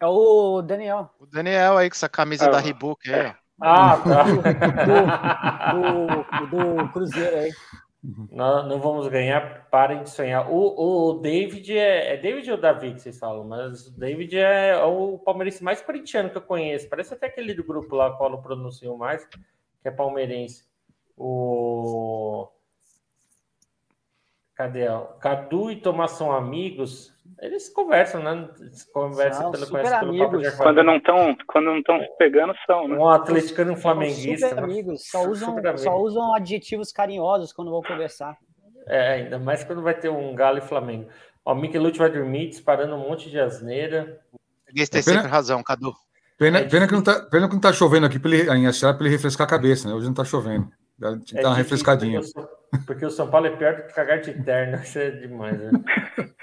É o Daniel. O Daniel aí com essa camisa ah, da Reebok aí, ó. Ah, tá. *laughs* do, do, do Cruzeiro aí. Uhum. Não, não vamos ganhar, parem de sonhar. O, o David é, é David ou Davi que vocês falam, mas o David é o palmeirense mais corintiano que eu conheço. Parece até aquele do grupo lá, qual eu pronuncio mais, que é palmeirense. O. Cadê? Cadu e Tomás são amigos. Eles conversam, né? Eles conversam pelo, pelo papo de Quando não estão quando não estão se pegando, são, né? Um atleticano e um flamenguista. Super amigos, só usam, só usam adjetivos carinhosos quando vão conversar. É, ainda mais quando vai ter um Galo e Flamengo. Ó, o Michelute vai dormir disparando um monte de asneira. Peguei tem sempre razão, Cadu. Pena, é pena, que não tá, pena que não tá chovendo aqui pra ele, em Assar para ele refrescar a cabeça, né? Hoje não tá chovendo. Dá, é uma refrescadinha. Porque o São Paulo é pior do que cagar de terno. *laughs* Isso é demais, né?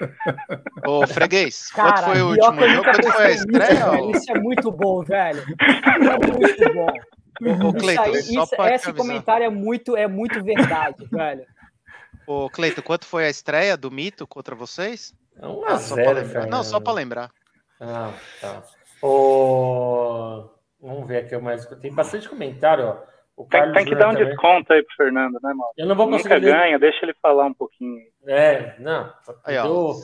*laughs* Ô, Freguês, Cara, quanto foi o último jogo? Quanto foi a estreia? Isso é muito bom, velho. é muito bom. Ô, Cleiton, isso aí, isso, esse comentário é muito, é muito verdade, velho. Ô, Cleiton, quanto foi a estreia do Mito contra vocês? É um ah, só zero, lembrar. Não, só para lembrar. Ah, tá. Ô, vamos ver aqui mais. Tem bastante comentário, ó. O tem, tem que dar um também. desconto aí pro Fernando, né, mano? Eu não vou conseguir. Nunca ganha, deixa ele falar um pouquinho. É, não. Aí, ó.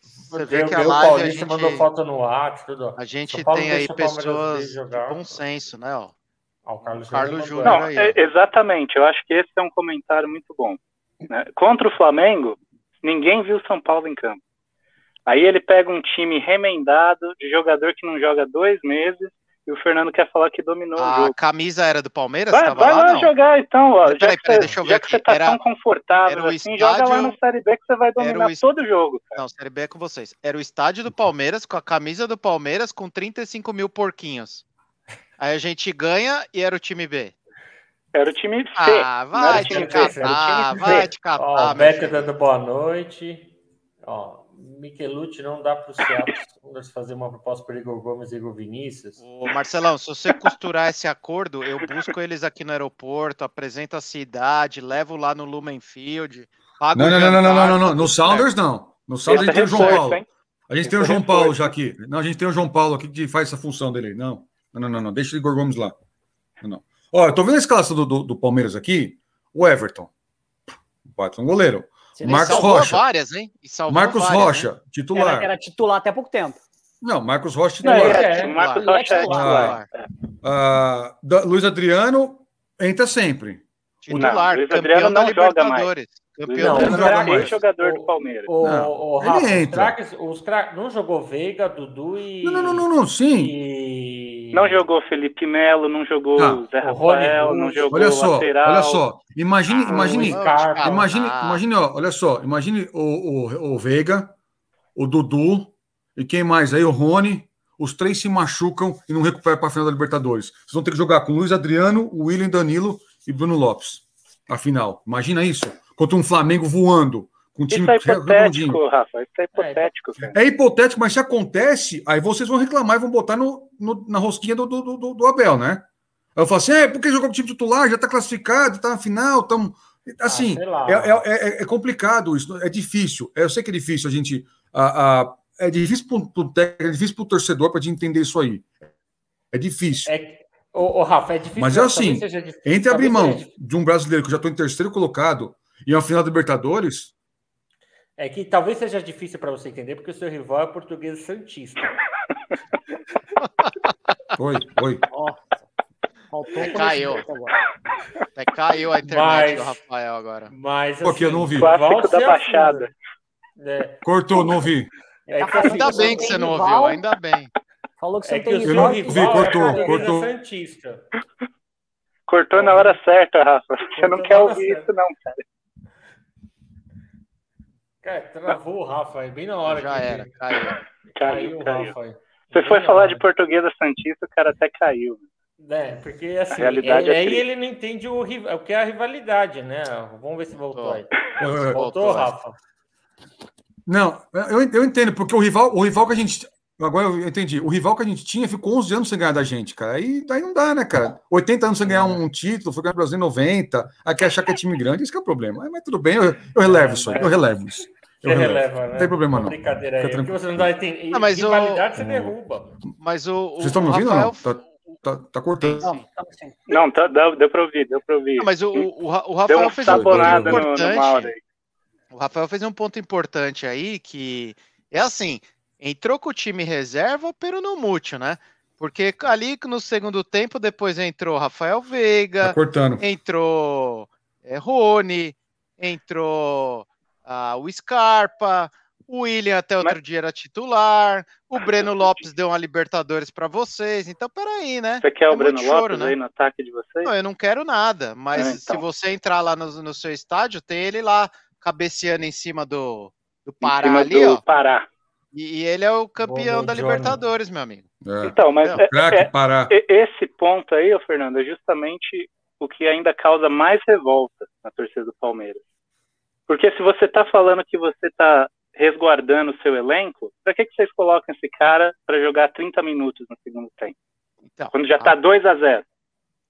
Você vê que a live Paulista a gente mandou foto no ar, tudo. A gente tem aí pessoas de bom senso, né, ó. Ah, o Carlos, Carlos Júnior. Não, aí, é, exatamente. Eu acho que esse é um comentário muito bom. Né? Contra o Flamengo, ninguém viu São Paulo em campo. Aí ele pega um time remendado, de jogador que não joga dois meses, e o Fernando quer falar que dominou a o jogo. A camisa era do Palmeiras? Vai, vai lá, lá jogar então, ó. Peraí, peraí, deixa eu ver já aqui. que você tá era, tão confortável assim, estádio, joga lá no Série B que você vai dominar o, todo o jogo. Cara. Não, Série B é com vocês. Era o estádio do Palmeiras, com a camisa do Palmeiras, com 35 mil porquinhos. Aí a gente ganha e era o time B. Era o time C. Ah, vai te catar, vai te catar. Ó, o Beto dando boa noite. Ó, Michelucci não dá para o Seattle fazer uma proposta para Igor Gomes e Igor Vinícius. Ô, Marcelão, se você costurar esse acordo, eu busco eles aqui no aeroporto, apresento a cidade, levo lá no Lumen Field. Não, não, não, não, não, não, não, no Sounders não. No Sounders a gente tem o João Paulo. A gente tem o João Paulo já aqui. Não, a gente tem o João Paulo aqui que faz essa função dele. Não, não, não, não. Deixa o Igor Gomes lá. Não, não. Ó, eu tô vendo a escalação do, do, do Palmeiras aqui. O Everton. Bate um goleiro. Marcos Rocha. várias, hein? Marcos várias, Rocha, né? titular. Era, era, titular até pouco tempo. Não, Marcos Rocha titular. Não, é, é, Marcos Rocha é titular. Ah, ah, Luiz Adriano entra sempre. Titular, não, Luiz Adriano não joga mais. Campeão não, não, joga mais. jogador do Palmeiras. O, o, o Rafa, ele entra. Os craques, não jogou Veiga, Dudu e. Não, não, não, não, sim. E... Não jogou Felipe Melo, não jogou ah, Zé Rafael, não jogou olha só, lateral. Olha só, imagine, ah, imagine, ah, imagine, imagine, ó, olha só, imagine o, o, o Veiga, o Dudu e quem mais aí, o Rony, os três se machucam e não recuperam para a final da Libertadores. Vocês vão ter que jogar com Luiz Adriano, William Danilo e Bruno Lopes. A final. Imagina isso contra um Flamengo voando. Com um time isso é hipotético, Rafa. Isso é hipotético, cara. É hipotético, mas se acontece, aí vocês vão reclamar e vão botar no, no na rosquinha do, do, do, do, Abel, né? Aí eu falo assim: é, porque jogou com o time titular, já tá classificado, tá na final, tamo. Assim, ah, é, é, é, é, complicado isso, é difícil. Eu sei que é difícil a gente. A, a, é difícil para é difícil pro torcedor para entender isso aí. É difícil. É, o, o Rafa, é difícil. Mas é assim, entre abrir mão de um brasileiro que já estou em terceiro colocado e uma final da Libertadores? É que talvez seja difícil para você entender, porque o seu rival é português santista. *laughs* oi, oi. Nossa, caiu. Até caiu a internet mas, do Rafael agora. Mas, assim, eu não vi. Clássico da Baixada. É. Cortou, não vi. É que, assim, ainda bem que você não ouviu, ainda bem. Falou que você é não tem rival. Eu não vi, cortou, é cortou. Santista. Cortou na hora certa, Rafa. Você não quer ouvir certo. isso, não, cara. Cara, travou o Rafa aí, bem na hora. Já que era, caiu. Caiu, caiu. caiu. Rafa aí. Você foi falar de portuguesa Santista, o cara até caiu. É, porque assim, realidade é, é aí ele não entende o, o que é a rivalidade, né? Vamos ver se voltou aí. Voltou, voltou Rafa? Não, eu, eu entendo, porque o rival, o rival que a gente. Agora eu entendi. O rival que a gente tinha ficou 11 anos sem ganhar da gente, cara. Aí daí não dá, né, cara? 80 anos sem ganhar um, título, foi ganhar o Brasil em 90. Aqui achar que é time grande, isso que é o problema. Mas tudo bem, eu, eu relevo isso aí, eu relevo isso. Eu relevo. releva, né? Não tem problema, não. Brincadeira aí. Porque você não dá tem, ah, mas rivalidade, o... você derruba. Mas o. Vocês estão me ouvindo Rafael... ou não? Tá, tá, tá cortando. Não, não tá, deu, deu para ouvir, deu para ouvir. Não, mas o, o, o Rafael fez um ponto importante. No, no o Rafael fez um ponto importante aí que é assim entrou com o time reserva, pero não mútil, né? Porque ali no segundo tempo, depois entrou Rafael Veiga, tá entrou é, Rony, entrou ah, o Scarpa, o William até outro Mas... dia era titular, o Breno Lopes deu uma Libertadores para vocês, então peraí, né? Você quer é o Breno choro, Lopes né? aí no ataque de vocês? Não, eu não quero nada, mas é, então. se você entrar lá no, no seu estádio, tem ele lá cabeceando em cima do, do Pará cima ali, do ó. Pará. E, e, ele é o campeão da Libertadores, meu amigo. É. Então, mas é, é, é, esse ponto aí, ô, Fernando, é justamente o que ainda causa mais revolta na torcida do Palmeiras. Porque se você está falando que você está resguardando o seu elenco, para que, que vocês colocam esse cara para jogar 30 minutos no segundo tempo? Então, quando já está 2 a 0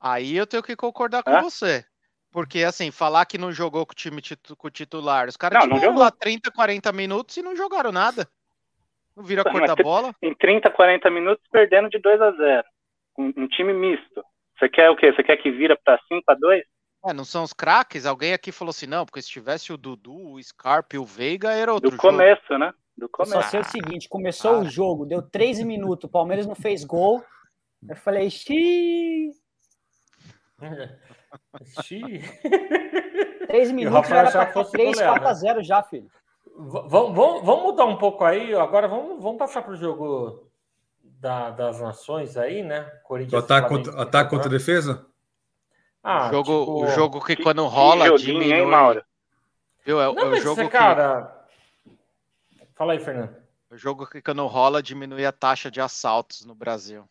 Aí eu tenho que concordar com você. Porque, assim, falar que não jogou com o time titu com o titular, os caras tiveram lá 30, 40 minutos e não jogaram nada. Não viram a cor da bola. Em 30, 40 minutos, perdendo de 2 a 0 um, um time misto. Você quer o quê? Você quer que vira para 5 a 2 é, não são os craques? Alguém aqui falou assim, não, porque se tivesse o Dudu, o Scarpa e o Veiga, era outro Do começo, jogo. né? Do começo. Só sei o seguinte, começou ah. o jogo, deu 13 minutos, o Palmeiras não fez gol. Eu falei, xiii. xiii. 3 minutos já era pra 3, 4 a 0 já, filho. Vamos, vamos, vamos mudar um pouco aí, agora vamos, vamos passar para o jogo da, das nações aí, né? Corinthians, ataque, contra, ataque contra defesa? Ah, o jogo, tipo... o jogo que, que quando rola que diminui. Hein, Mauro? Viu? É, Não, é o jogo que... cara. Fala aí, Fernando. O jogo que quando rola diminui a taxa de assaltos no Brasil.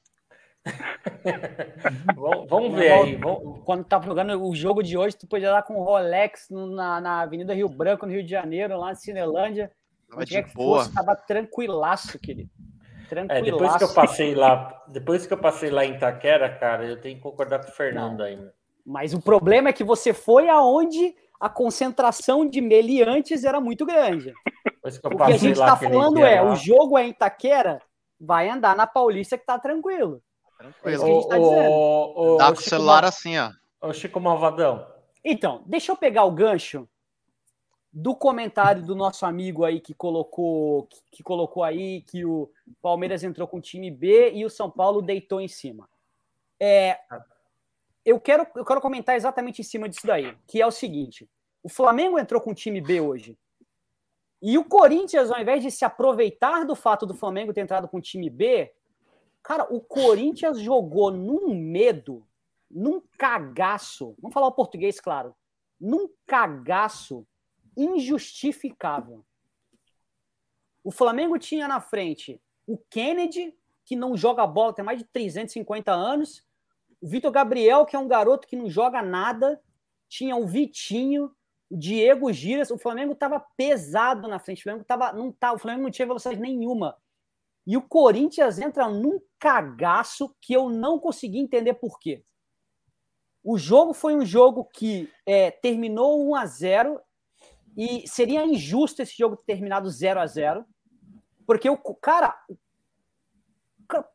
*laughs* vamos ver aí. Vamos... Quando tava jogando o jogo de hoje, tu podia dar com o Rolex na, na Avenida Rio Branco, no Rio de Janeiro, lá na Cinelândia. Tava é que boa. fosse, tava tranquilaço, querido. Tranquilaço. É, depois que eu passei lá, depois que eu passei lá em Itaquera, cara, eu tenho que concordar com o Fernando ainda. Mas o problema é que você foi aonde a concentração de meliantes era muito grande. O que a gente está falando é, lá. o jogo é em Itaquera, vai andar na Paulista que tá tranquilo. É isso que a gente tá dizendo. O, o, Dá com o celular Mal... assim, ó. O Chico Malvadão. Então, deixa eu pegar o gancho do comentário do nosso amigo aí que colocou que, que colocou aí que o Palmeiras entrou com o time B e o São Paulo deitou em cima. É, eu quero, eu quero comentar exatamente em cima disso daí, que é o seguinte: o Flamengo entrou com o time B hoje. E o Corinthians, ao invés de se aproveitar do fato do Flamengo ter entrado com o time B, cara, o Corinthians jogou num medo, num cagaço, vamos falar o português, claro, num cagaço injustificável. O Flamengo tinha na frente o Kennedy, que não joga bola, tem mais de 350 anos, o Vitor Gabriel, que é um garoto que não joga nada, tinha o Vitinho, o Diego Giras, o Flamengo estava pesado na frente, o Flamengo, tava, não tá, o Flamengo não tinha velocidade nenhuma. E o Corinthians entra num cagaço que eu não consegui entender por quê. O jogo foi um jogo que é, terminou 1 a 0 e seria injusto esse jogo ter terminado 0 a 0 porque o cara,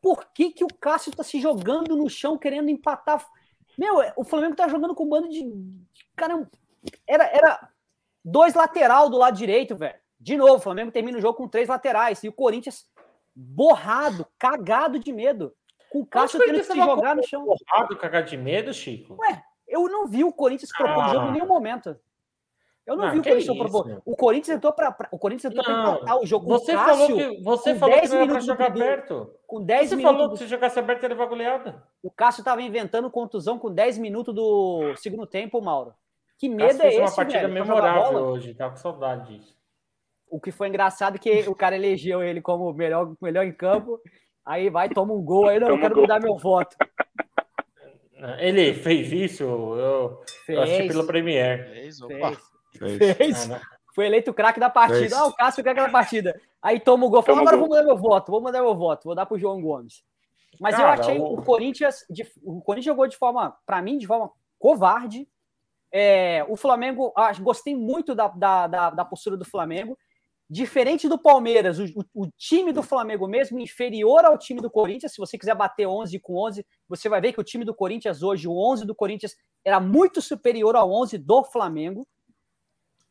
por que, que o Cássio está se jogando no chão querendo empatar? Meu, o Flamengo tá jogando com um bando de. Cara, era, era dois lateral do lado direito, velho. De novo, o Flamengo termina o jogo com três laterais. E o Corinthians borrado, cagado de medo. Com o Cássio tendo que se jogar no chão. Borrado, cagado de medo, Chico? Ué, eu não vi o Corinthians propor ah. jogo em nenhum momento. Eu não, não vi o Corinthians propor. O Corinthians entrou para o Corinthians entrou para empatar o jogo. Você Cássio, falou que você falou que não era para jogar aberto. Com 10 você minutos. falou que se jogasse aberto ele vai goleada. O Cássio estava inventando contusão com 10 minutos do segundo tempo, Mauro. Que medo é esse, uma partida velho, memorável hoje, tá com saudade disso. O que foi engraçado é que o cara elegeu ele como melhor, melhor em campo. Aí vai, toma um gol, aí não, eu quero mudar meu voto. Ele fez isso, eu, fez. eu achei pela Premier. Fez, opa. Fez. Fez. Fez. Foi eleito o craque da partida. Fez. Ah, o Cássio o craque da partida. Aí toma o gol. Fala, agora vou mandar meu voto. Vou mandar meu voto. Vou dar pro João Gomes. Mas Cara, eu achei o... o Corinthians. De, o Corinthians jogou de forma, para mim, de forma covarde. É, o Flamengo, ah, gostei muito da, da, da, da, postura do Flamengo. Diferente do Palmeiras, o, o, time do Flamengo mesmo inferior ao time do Corinthians. Se você quiser bater 11 com 11, você vai ver que o time do Corinthians hoje, o 11 do Corinthians, era muito superior ao 11 do Flamengo.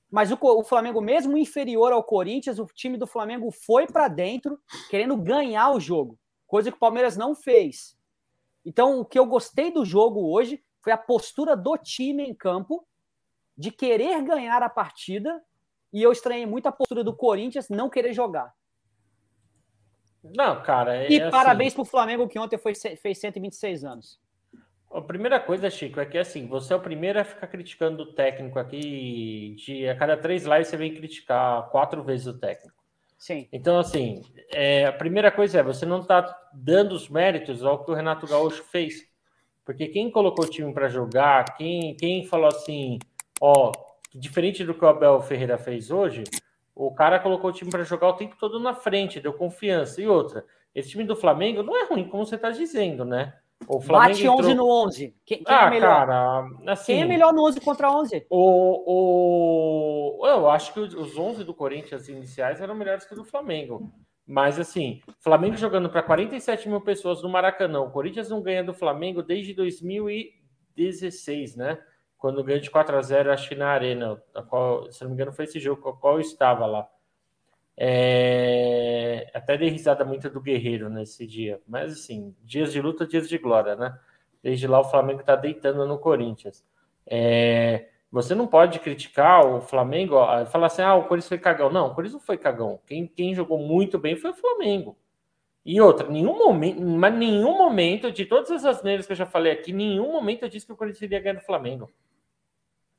Mas o, o, Flamengo, mesmo inferior ao Corinthians, o time do Flamengo foi para dentro, querendo ganhar o jogo, coisa que o Palmeiras não fez. Então, o que eu gostei do jogo hoje foi a postura do time em campo, de querer ganhar a partida, e eu estranhei muito a postura do Corinthians não querer jogar. Não, cara. É e assim... parabéns pro Flamengo, que ontem foi, fez 126 anos. A primeira coisa, Chico, é que assim, você é o primeiro a ficar criticando o técnico aqui. De, a cada três lives você vem criticar quatro vezes o técnico. Sim. Então, assim, é, a primeira coisa é você não está dando os méritos ao que o Renato Gaúcho fez. Porque quem colocou o time para jogar, quem, quem falou assim, ó, diferente do que o Abel Ferreira fez hoje, o cara colocou o time para jogar o tempo todo na frente, deu confiança. E outra, esse time do Flamengo não é ruim, como você está dizendo, né? O Flamengo Bate 11 entrou... no 11. Quem, quem é ah, é melhor? Cara, assim, quem é melhor no 11 contra 11? O, o... Eu acho que os 11 do Corinthians iniciais eram melhores que o do Flamengo. Mas, assim, Flamengo jogando para 47 mil pessoas no Maracanã. O Corinthians não ganha do Flamengo desde 2016, né? Quando ganhou de 4 a 0 acho que na Arena. Qual, se não me engano, foi esse jogo a qual eu estava lá. É... Até dei risada muito do Guerreiro nesse dia. Mas, assim, dias de luta, dias de glória, né? Desde lá o Flamengo está deitando no Corinthians. É... Você não pode criticar o Flamengo e falar assim: ah, o Corinthians foi cagão. Não, o Corinthians não foi cagão. Quem, quem jogou muito bem foi o Flamengo. E outra, nenhum momento, mas nenhum momento, de todas as asneiras que eu já falei aqui, nenhum momento eu disse que o Corinthians iria ganhar do Flamengo.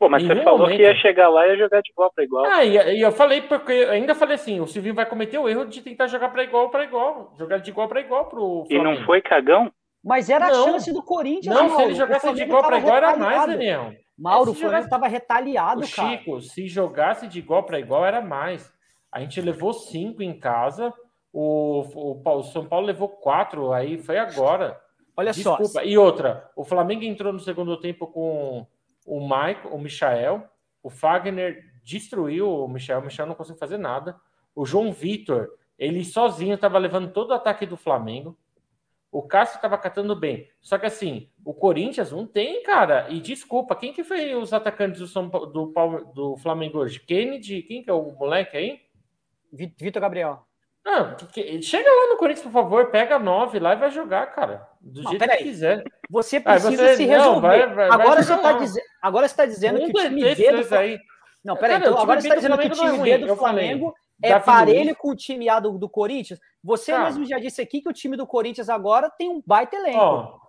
Pô, mas você falou momento... que ia chegar lá e ia jogar de igual para igual. Ah, e, e, eu falei, porque eu ainda falei assim: o Silvinho vai cometer o erro de tentar jogar para igual para igual, jogar de igual para igual pro Flamengo. E não foi cagão? Mas era não. a chance do Corinthians. Não, se ele jogasse de igual para igual, era mais, Daniel. Mauro, o Flamengo estava retaliado, o cara. Chico, se jogasse de igual para igual, era mais. A gente levou cinco em casa, o, o, o São Paulo levou quatro, aí foi agora. Olha Desculpa. só. E outra, o Flamengo entrou no segundo tempo com o Mike, o Michael, o Fagner destruiu o Michel, o Michel não conseguiu fazer nada. O João Vitor, ele sozinho estava levando todo o ataque do Flamengo. O Cássio estava catando bem. Só que assim, o Corinthians não tem, cara. E desculpa, quem que foi os atacantes do, São, do, do Flamengo hoje? Kennedy? Quem que é o moleque aí? Vitor Gabriel. Não, chega lá no Corinthians, por favor, pega nove lá e vai jogar, cara. Do não, jeito que quiser. Você precisa você, se resolver. Não, vai, vai, agora, você tá diz... agora você tá dizendo um que o time B do Flamengo. Não, peraí, então, agora você está dizendo que o time B do Flamengo é parelho com o time A do, do Corinthians. Você tá. mesmo já disse aqui que o time do Corinthians agora tem um baita elenco. Oh,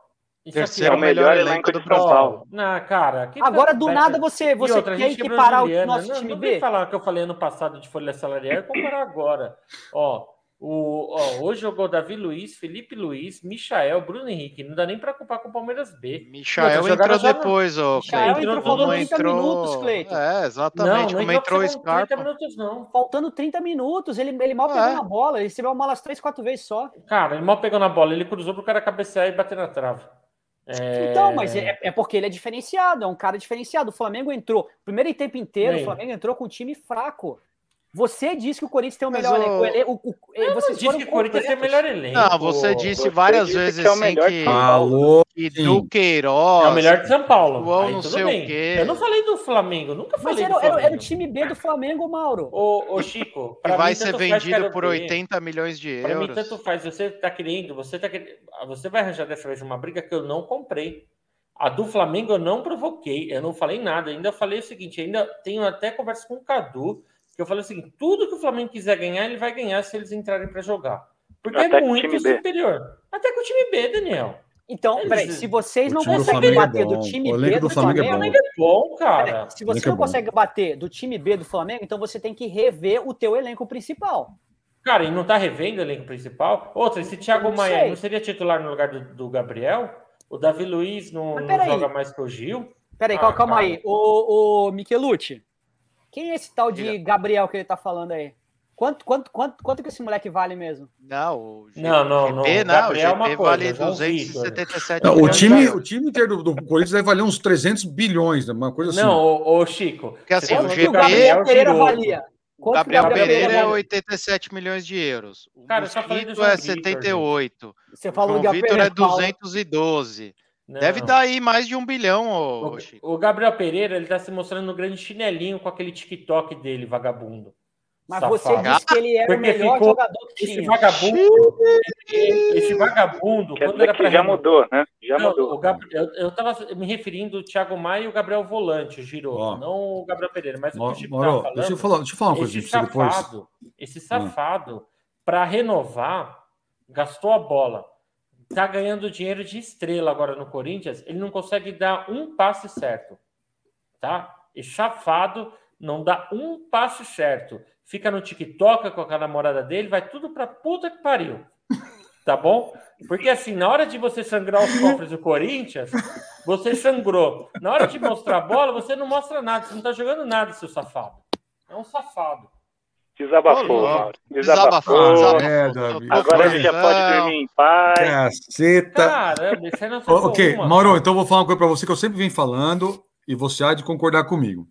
Terceiro é o melhor, melhor elenco do São Paulo. Não, cara. Agora, do nada, você, você outra, quer equiparar o nosso não, time não B? Não falar o que eu falei ano passado de folha salarial e comparar agora. Ó, o, ó, hoje jogou Davi Luiz, Felipe Luiz, Michael, Bruno Henrique. Não dá nem para culpar com o Palmeiras B. Michael entrou depois, ô Michael entrou, entrou faltando 30 entrou... minutos, Cleiton. É, exatamente. Não, como entrou o Scarpa. 30 minutos, não. Faltando 30 minutos. Ele, ele mal é. pegou na bola. Ele recebeu uma umas 3, 4 vezes só. Cara, ele mal pegou na bola. Ele cruzou pro cara cabecear e bater na trave. É... Então, mas é, é, porque ele é diferenciado, é um cara diferenciado. O Flamengo entrou, primeiro tempo inteiro, o Flamengo entrou com um time fraco. Você disse que o Corinthians tem o melhor elenco. O, o, o, você disse que o Corinthians tem o melhor elenco. Não, você disse você várias disse vezes que é o melhor assim, que, Falou, que Duqueiroz. É o melhor de São Paulo. João, não sei bem. o quê. Eu não falei do Flamengo, nunca falei Mas era, era, era, o time B do Flamengo, Mauro. Ô, ô Chico, que vai mim, ser vendido por 80 milhões de euros. Para mim, tanto faz. Você tá querendo, você tá querendo, você vai arranjar dessa vez uma briga que eu não comprei. A do Flamengo eu não provoquei, eu não falei nada. Ainda falei o seguinte, ainda tenho até conversa com o Cadu que eu falei assim: tudo que o Flamengo quiser ganhar, ele vai ganhar se eles entrarem para jogar. Porque Até é muito superior. B. Até com o time B, Daniel. Então, eles... peraí, se vocês não conseguem bater é do time B do, do Flamengo, é Flamengo, é bom, cara. Peraí, se você não é consegue bater do time B do Flamengo, então você tem que rever o teu elenco principal. Cara, e não tá revendo o elenco principal? Outra, esse Thiago Maia não seria titular no lugar do, do Gabriel? O Davi Luiz não, não joga mais que o Gil? Peraí, ah, calma cara. aí. O, o Michelucci, quem é esse tal de Gabriel que ele tá falando aí? Quanto, quanto, quanto, quanto que esse moleque vale mesmo? Não, o G... não, não, não. GP, não, o GP é uma coisa, vale 277 não, o time, o time inteiro do, do Corinthians vai valer uns 300 bilhões, né? uma coisa assim. Não, ô, ô Chico. Porque assim, o GP... O Gabriel Pereira valia? o Gabriel, Gabriel Pereira é 87 milhões de euros. O Cara, Mosquito é 78. Você falou o João Vitor é 212. Não. Deve dar aí mais de um bilhão, ô, o, o, Gabriel Pereira, ele tá se mostrando no grande chinelinho com aquele TikTok dele, vagabundo. Mas Safado. você disse que ele era Porque o melhor ficou, jogador que esse tinha. Vagabundo, esse, esse vagabundo, Quer quando era pra já mudou, né? Já não, mudou. O Gabriel, eu, eu tava me referindo ao Thiago Maia e o Gabriel Volante, o Giroto, não o Gabriel Pereira, mas o que o Chico Moro, falando, deixa eu falar, deixa eu falar uma coisa esse safado, depois. Esse safado, hum. para renovar, gastou a bola tá ganhando dinheiro de estrela agora no Corinthians, ele não consegue dar um passe certo. Tá? E chafado não dá um passe certo. Fica no TikTok com a namorada dele, vai tudo pra puta que pariu. Tá bom? Porque assim, na hora de você sangrar os cofres do Corinthians, você sangrou. Na hora de mostrar a bola, você não mostra nada, você não tá jogando nada, seu safado. É um safado. Desabafou, Mauro. Desabafou. Desabafou. É, Davi. Agora ele já pode dormir em paz. Caceta. Caramba, isso aí não Ok, uma, Mauro, então vou falar uma coisa para você que eu sempre venho falando e você há de concordar comigo.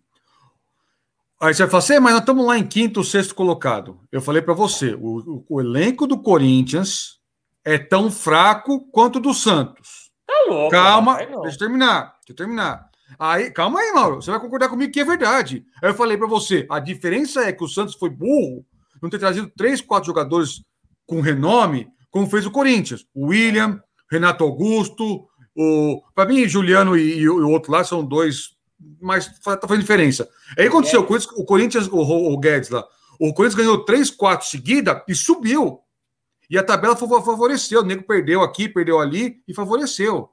Aí você vai falar assim, mas nós estamos lá em quinto ou sexto colocado. Eu falei para você, o, o, o, elenco do Corinthians é tão fraco quanto o do Santos. Tá louco. Calma, deixa eu terminar. Deixa eu terminar. Aí, calma aí, Mauro. Você vai concordar comigo que é verdade. Aí eu falei para você, a diferença é que o Santos foi burro não ter trazido três, quatro jogadores com renome, como fez o Corinthians. O William, Renato Augusto, o para mim Juliano e, e, o outro lá são dois, mas tá fazendo diferença. Aí aconteceu, o Corinthians, o, o Guedes lá, o Corinthians ganhou três, quatro seguida e subiu. E a tabela favoreceu. O nego perdeu aqui, perdeu ali e favoreceu.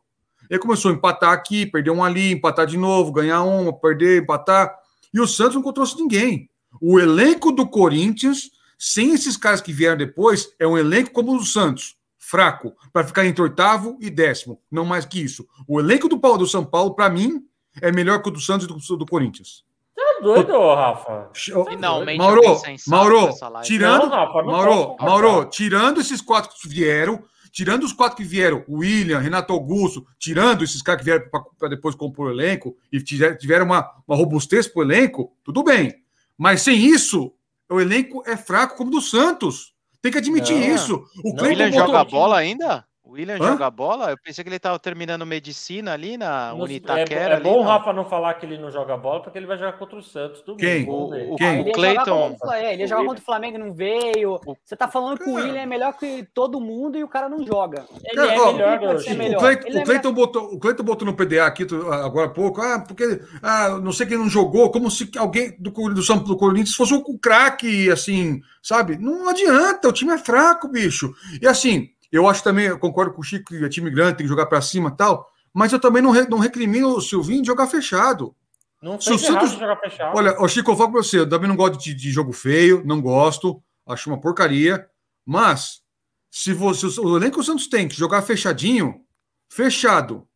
Ele começou a empatar aqui, perder um ali, empatar de novo, ganhar uma, perder, empatar. E o Santos não trouxe ninguém. O elenco do Corinthians, sem esses caras que vieram depois, é um elenco como o do Santos, fraco, para ficar entre oitavo e décimo, não mais que isso. O elenco do, do São Paulo, para mim, é melhor que o do Santos e do, do Corinthians. Tá doido, Rafa? Finalmente, Mauro, Mauro, tirando, não, Rafa, Mauro, Mauro, tirando esses quatro que vieram, tirando os quatro que vieram, o William, Renato Augusto, tirando esses caras que vieram para depois compor o elenco e tiveram uma, uma robustez para o elenco, tudo bem. Mas sem isso, o elenco é fraco como o do Santos. Tem que admitir não, isso. O William joga bola ainda? William Hã? joga bola? Eu pensei que ele estava terminando medicina ali na Unitaquera. É, é bom o Rafa não falar que ele não joga bola, porque ele vai jogar contra o Santos. Quem? O, o, Quem? o Cleiton. É, ele joga contra o Flamengo não veio. Você tá falando que o William é melhor que todo mundo e o cara não joga. Ele é, é melhor, melhor. O Cleiton, o Cleiton, botou, o Cleiton botou no PDA aqui agora há pouco. Ah, porque ah, não sei quem não jogou, como se alguém do, do, do, do Corinthians fosse um craque, assim, sabe? Não adianta, o time é fraco, bicho. E assim, eu acho também, eu concordo com o Chico que é time grande, tem que jogar para cima e tal, mas eu também não, re, não recrimino o Silvinho de jogar fechado. Não Se Santos... jogar fechado. Olha, o Chico, eu falo para você, eu também não gosto de, de, jogo feio, não gosto, acho uma porcaria, mas se, você, o elenco que o Santos tem que jogar fechadinho, fechado,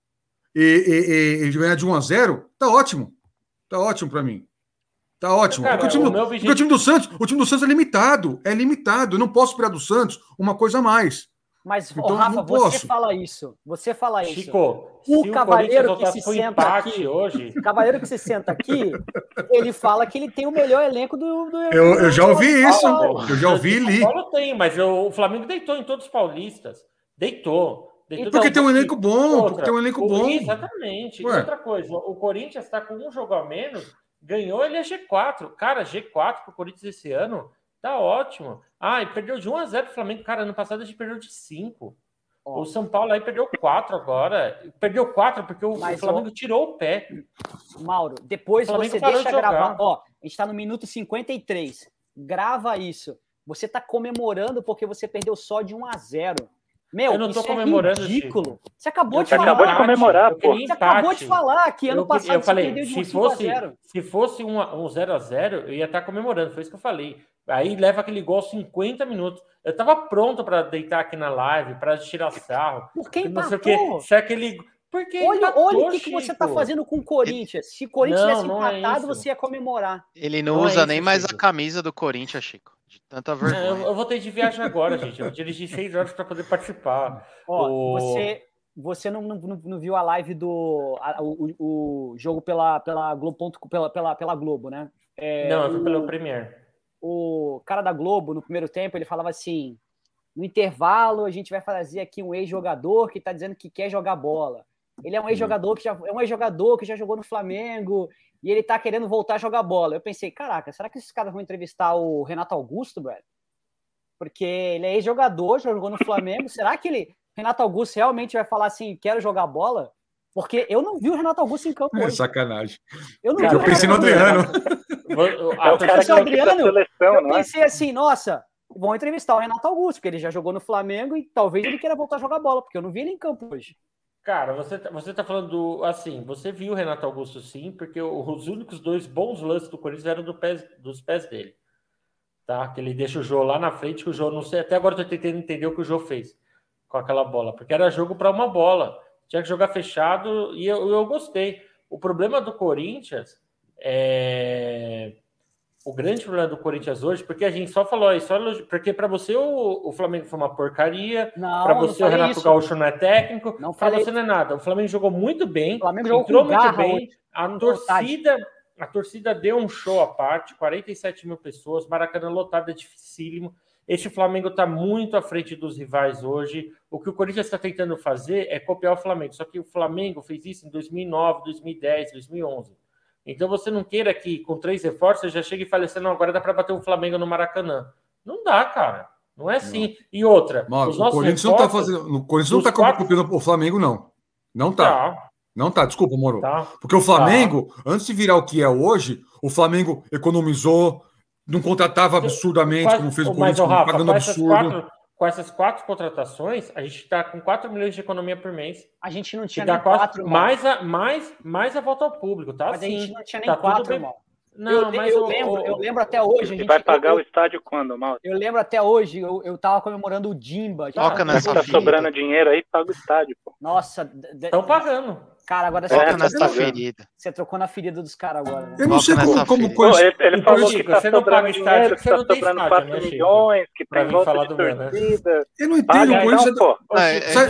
e, e, e, ganhar de 1 a 0 tá ótimo. Tá ótimo para mim. Tá ótimo. Cara, o, time do, objetivo... o time do Santos, o time do Santos é limitado, é limitado. Eu não posso esperar do Santos uma coisa a mais. Mas, então, Rafa, você fala isso. Você fala isso. Chico, o cavaleiro o que se senta aqui hoje. O cavaleiro que se senta aqui, *laughs* ele fala que ele tem o melhor elenco do. do eu, eu já ouvi isso. Eu já ouvi e li. Paulo tem, mas eu, o Flamengo deitou em todos os paulistas. Deitou. deitou porque tem um elenco bom. Outra, porque tem um elenco bom. Exatamente. Ué. Outra coisa, o Corinthians está com um jogo a menos, ganhou, ele é G4. Cara, G4 para o Corinthians esse ano Tá ótimo. Ah, e perdeu de 1 a 0 o Flamengo. Cara, ano passado a gente perdeu de 5. O São Paulo aí perdeu 4 agora. Perdeu 4 porque o, Mas, Flamengo ó, tirou o pé. Mauro, depois você deixa de gravar. Ó, a gente tá no minuto 53. Grava isso. Você tá comemorando porque você perdeu só de 1 a 0. Meu, eu não tô é comemorando, é ridículo. Chico. Você acabou de falar. acabou de comemorar, pô. Você acabou de falar que ano eu, passado eu falei, perdeu de se fosse, Se fosse um, um 0 a 0 eu ia estar tá comemorando. Foi isso que eu falei. Aí leva aquele gol 50 minutos. Eu tava pronto para deitar aqui na live, para tirar sarro. Por quem não sei o quê. Se é aquele. Porque olha, olha o que, que, você tá fazendo com o Corinthians. Se o Corinthians não, tivesse não é empatado, é você ia comemorar. Ele não, não usa é nem mais Chico. a camisa do Corinthians, Chico. De tanta vergonha. Eu, eu, vou ter de viagem agora, gente. Eu dirigi seis horas para poder participar. Ó, o... você, você não, não, não, viu a live do a, o, o, jogo pela, pela Globo, pela, pela, pela Globo, né? É, não, eu fui pelo Premier o cara da Globo, no primeiro tempo, ele falava assim: no intervalo, a gente vai fazer aqui um ex-jogador que está dizendo que quer jogar bola. Ele é um ex-jogador que já é um ex-jogador que já jogou no Flamengo e ele está querendo voltar a jogar bola. Eu pensei, caraca, será que esses caras vão entrevistar o Renato Augusto, velho? Porque ele é ex-jogador, já jogou no Flamengo. será que ele, Renato Augusto, realmente vai falar assim, quero jogar bola? Porque eu não vi o Renato Augusto em campo. É sacanagem. Eu não vi eu pensei no Adriano. É o cara que Adriano, seleção, eu é? pensei assim, nossa, vão entrevistar o Renato Augusto, porque ele já jogou no Flamengo e talvez ele queira voltar a jogar bola, porque eu não vi ele em campo hoje. Cara, você tá, você tá falando do, assim, você viu o Renato Augusto sim, porque os únicos dois bons lances do Corinthians eram do pés, dos pés dele. Tá? Que ele deixa o Jô lá na frente, que o Jô não sei, até agora eu tô tentando entender o que o Jô fez com aquela bola, porque era jogo para uma bola. Tinha que jogar fechado e eu, eu gostei. O problema do Corinthians é o grande problema do Corinthians hoje, porque a gente só falou isso, porque para você o, o, Flamengo foi uma porcaria, para você o Renato isso. Gaúcho não é técnico, para você não é nada. O Flamengo jogou muito bem, entrou muito bem, a torcida, a torcida deu um show à parte, 47 mil pessoas, Maracanã lotado é dificílimo. Este Flamengo está muito à frente dos rivais hoje. O que o Corinthians está tentando fazer é copiar o Flamengo. Só que o Flamengo fez isso em 2009, 2010, 2011. Então você não queira que com três reforços já chegue e fale assim, não, agora dá para bater o Flamengo no Maracanã. Não dá, cara. Não é assim. Não. E outra, Mas, o Corinthians não está fazendo, o Corinthians não está quatro... copiando o Flamengo não. Não tá. tá. Não tá, desculpa, Moro. Tá. Porque o Flamengo, tá. antes de virar o que é hoje, o Flamengo economizou, não contratava absurdamente, Quase, como fez o Corinthians, Rafa, pagando absurdo. Quatro, com essas quatro contratações, a gente está com 4 milhões de economia por mês. A gente não tinha nem 4, mais a, mais, mais a volta ao público, tá? Mas Sim, a gente não tinha nem tá 4, irmão. Não, eu, mas eu, o, lembro, o, eu lembro até hoje. A gente, vai pagar eu, o estádio quando, Mal? Eu lembro até hoje, eu, eu tava comemorando o Dimba. Toca nessa tá sobrando dinheiro aí, paga o estádio, pô. Nossa, estão pagando. Cara, agora você nessa ferida. Você trocou na ferida dos caras agora. Né? Eu não sei como, como coisa. Ele, ele falou que tá você não paga estádio, que tá sobrando 4 né, milhões, que tem volta de torcida. Eu não entendo, o Corinthians...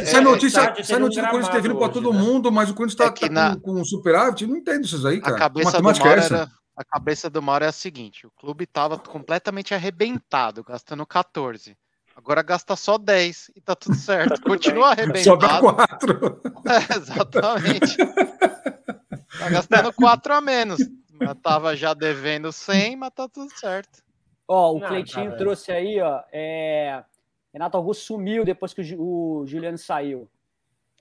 Sai notícia, sai notícia do Corinthians vindo pra todo mundo, mas o Corinthians tá com superávit, não entendo isso aí, cara. A cabeça do Mauro era a cabeça do Mauro é a seguinte: o clube estava completamente arrebentado, gastando 14. Agora gasta só 10 e tá tudo certo. Tá Continua arrebentado. Sobra 4. *laughs* É, exatamente. tá gastando 4 a menos. Mas tava já devendo 100, mas tá tudo certo. Ó, o Não, Cleitinho tá trouxe aí, ó. É... Renato Augusto sumiu depois que o Juliano saiu.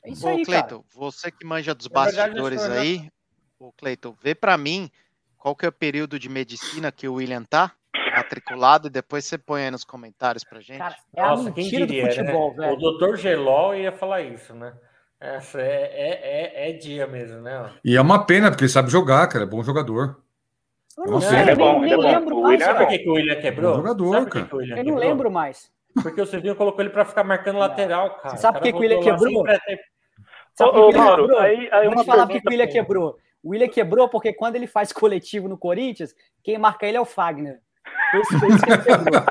É isso Ô, aí, Cleiton, cara. você que manja dos bastidores verdade, aí, o Cleiton, vê para mim qual que é o período de medicina que o William tá matriculado e depois você põe aí nos comentários pra gente. Cara, é Nossa, quem diria, né? futebol, né? O doutor Gelol ia falar isso, né? Essa é, é, é, é, dia mesmo, né? E é uma pena, porque ele sabe jogar, cara, é bom jogador. Eu não, sei, é bom, nem, é bom. lembro mais. Sabe por que, que o William quebrou? Bom jogador, cara. eu não quebrou? lembro mais. Porque o Silvinho colocou ele para ficar marcando lateral, cara. Você sabe por que, que o William quebrou? Sabe ô, ô, Mauro, aí, aí Vou te falar por que o William quebrou. O William quebrou porque quando ele faz *laughs* coletivo no Corinthians, quem marca ele é o Fagner. Ele quebrou.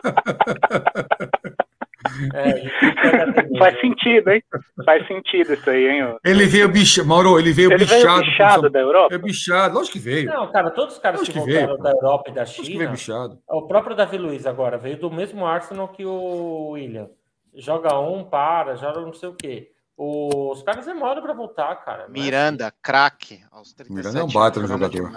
É, *laughs* faz sentido, hein? Faz sentido isso aí, hein? Ele veio bichado, Mauro, ele veio ele bichado. Veio bichado da Europa? É bichado, lógico que veio. Não, cara, todos os caras que, que voltaram veio. da Europa e da China. Que veio bichado. O próprio Davi Luiz agora veio do mesmo Arsenal que o William. Joga um, para, joga não sei o quê. Os caras demoram para voltar, cara. Miranda, craque. Miranda é um baita no jogador.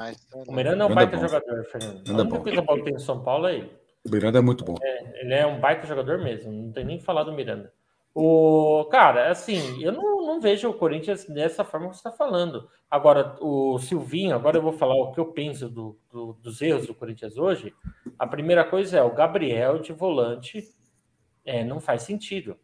O Miranda é um baita é jogador, Fernando. A única é coisa boa que tem no São Paulo é ele. O Miranda é muito bom. É, ele é um baita jogador mesmo. Não tem nem que falar do Miranda. O cara, assim, eu não, não vejo o Corinthians dessa forma que você está falando. Agora, o Silvinho, agora eu vou falar o que eu penso do, do, dos erros do Corinthians hoje. A primeira coisa é o Gabriel de volante é, não faz sentido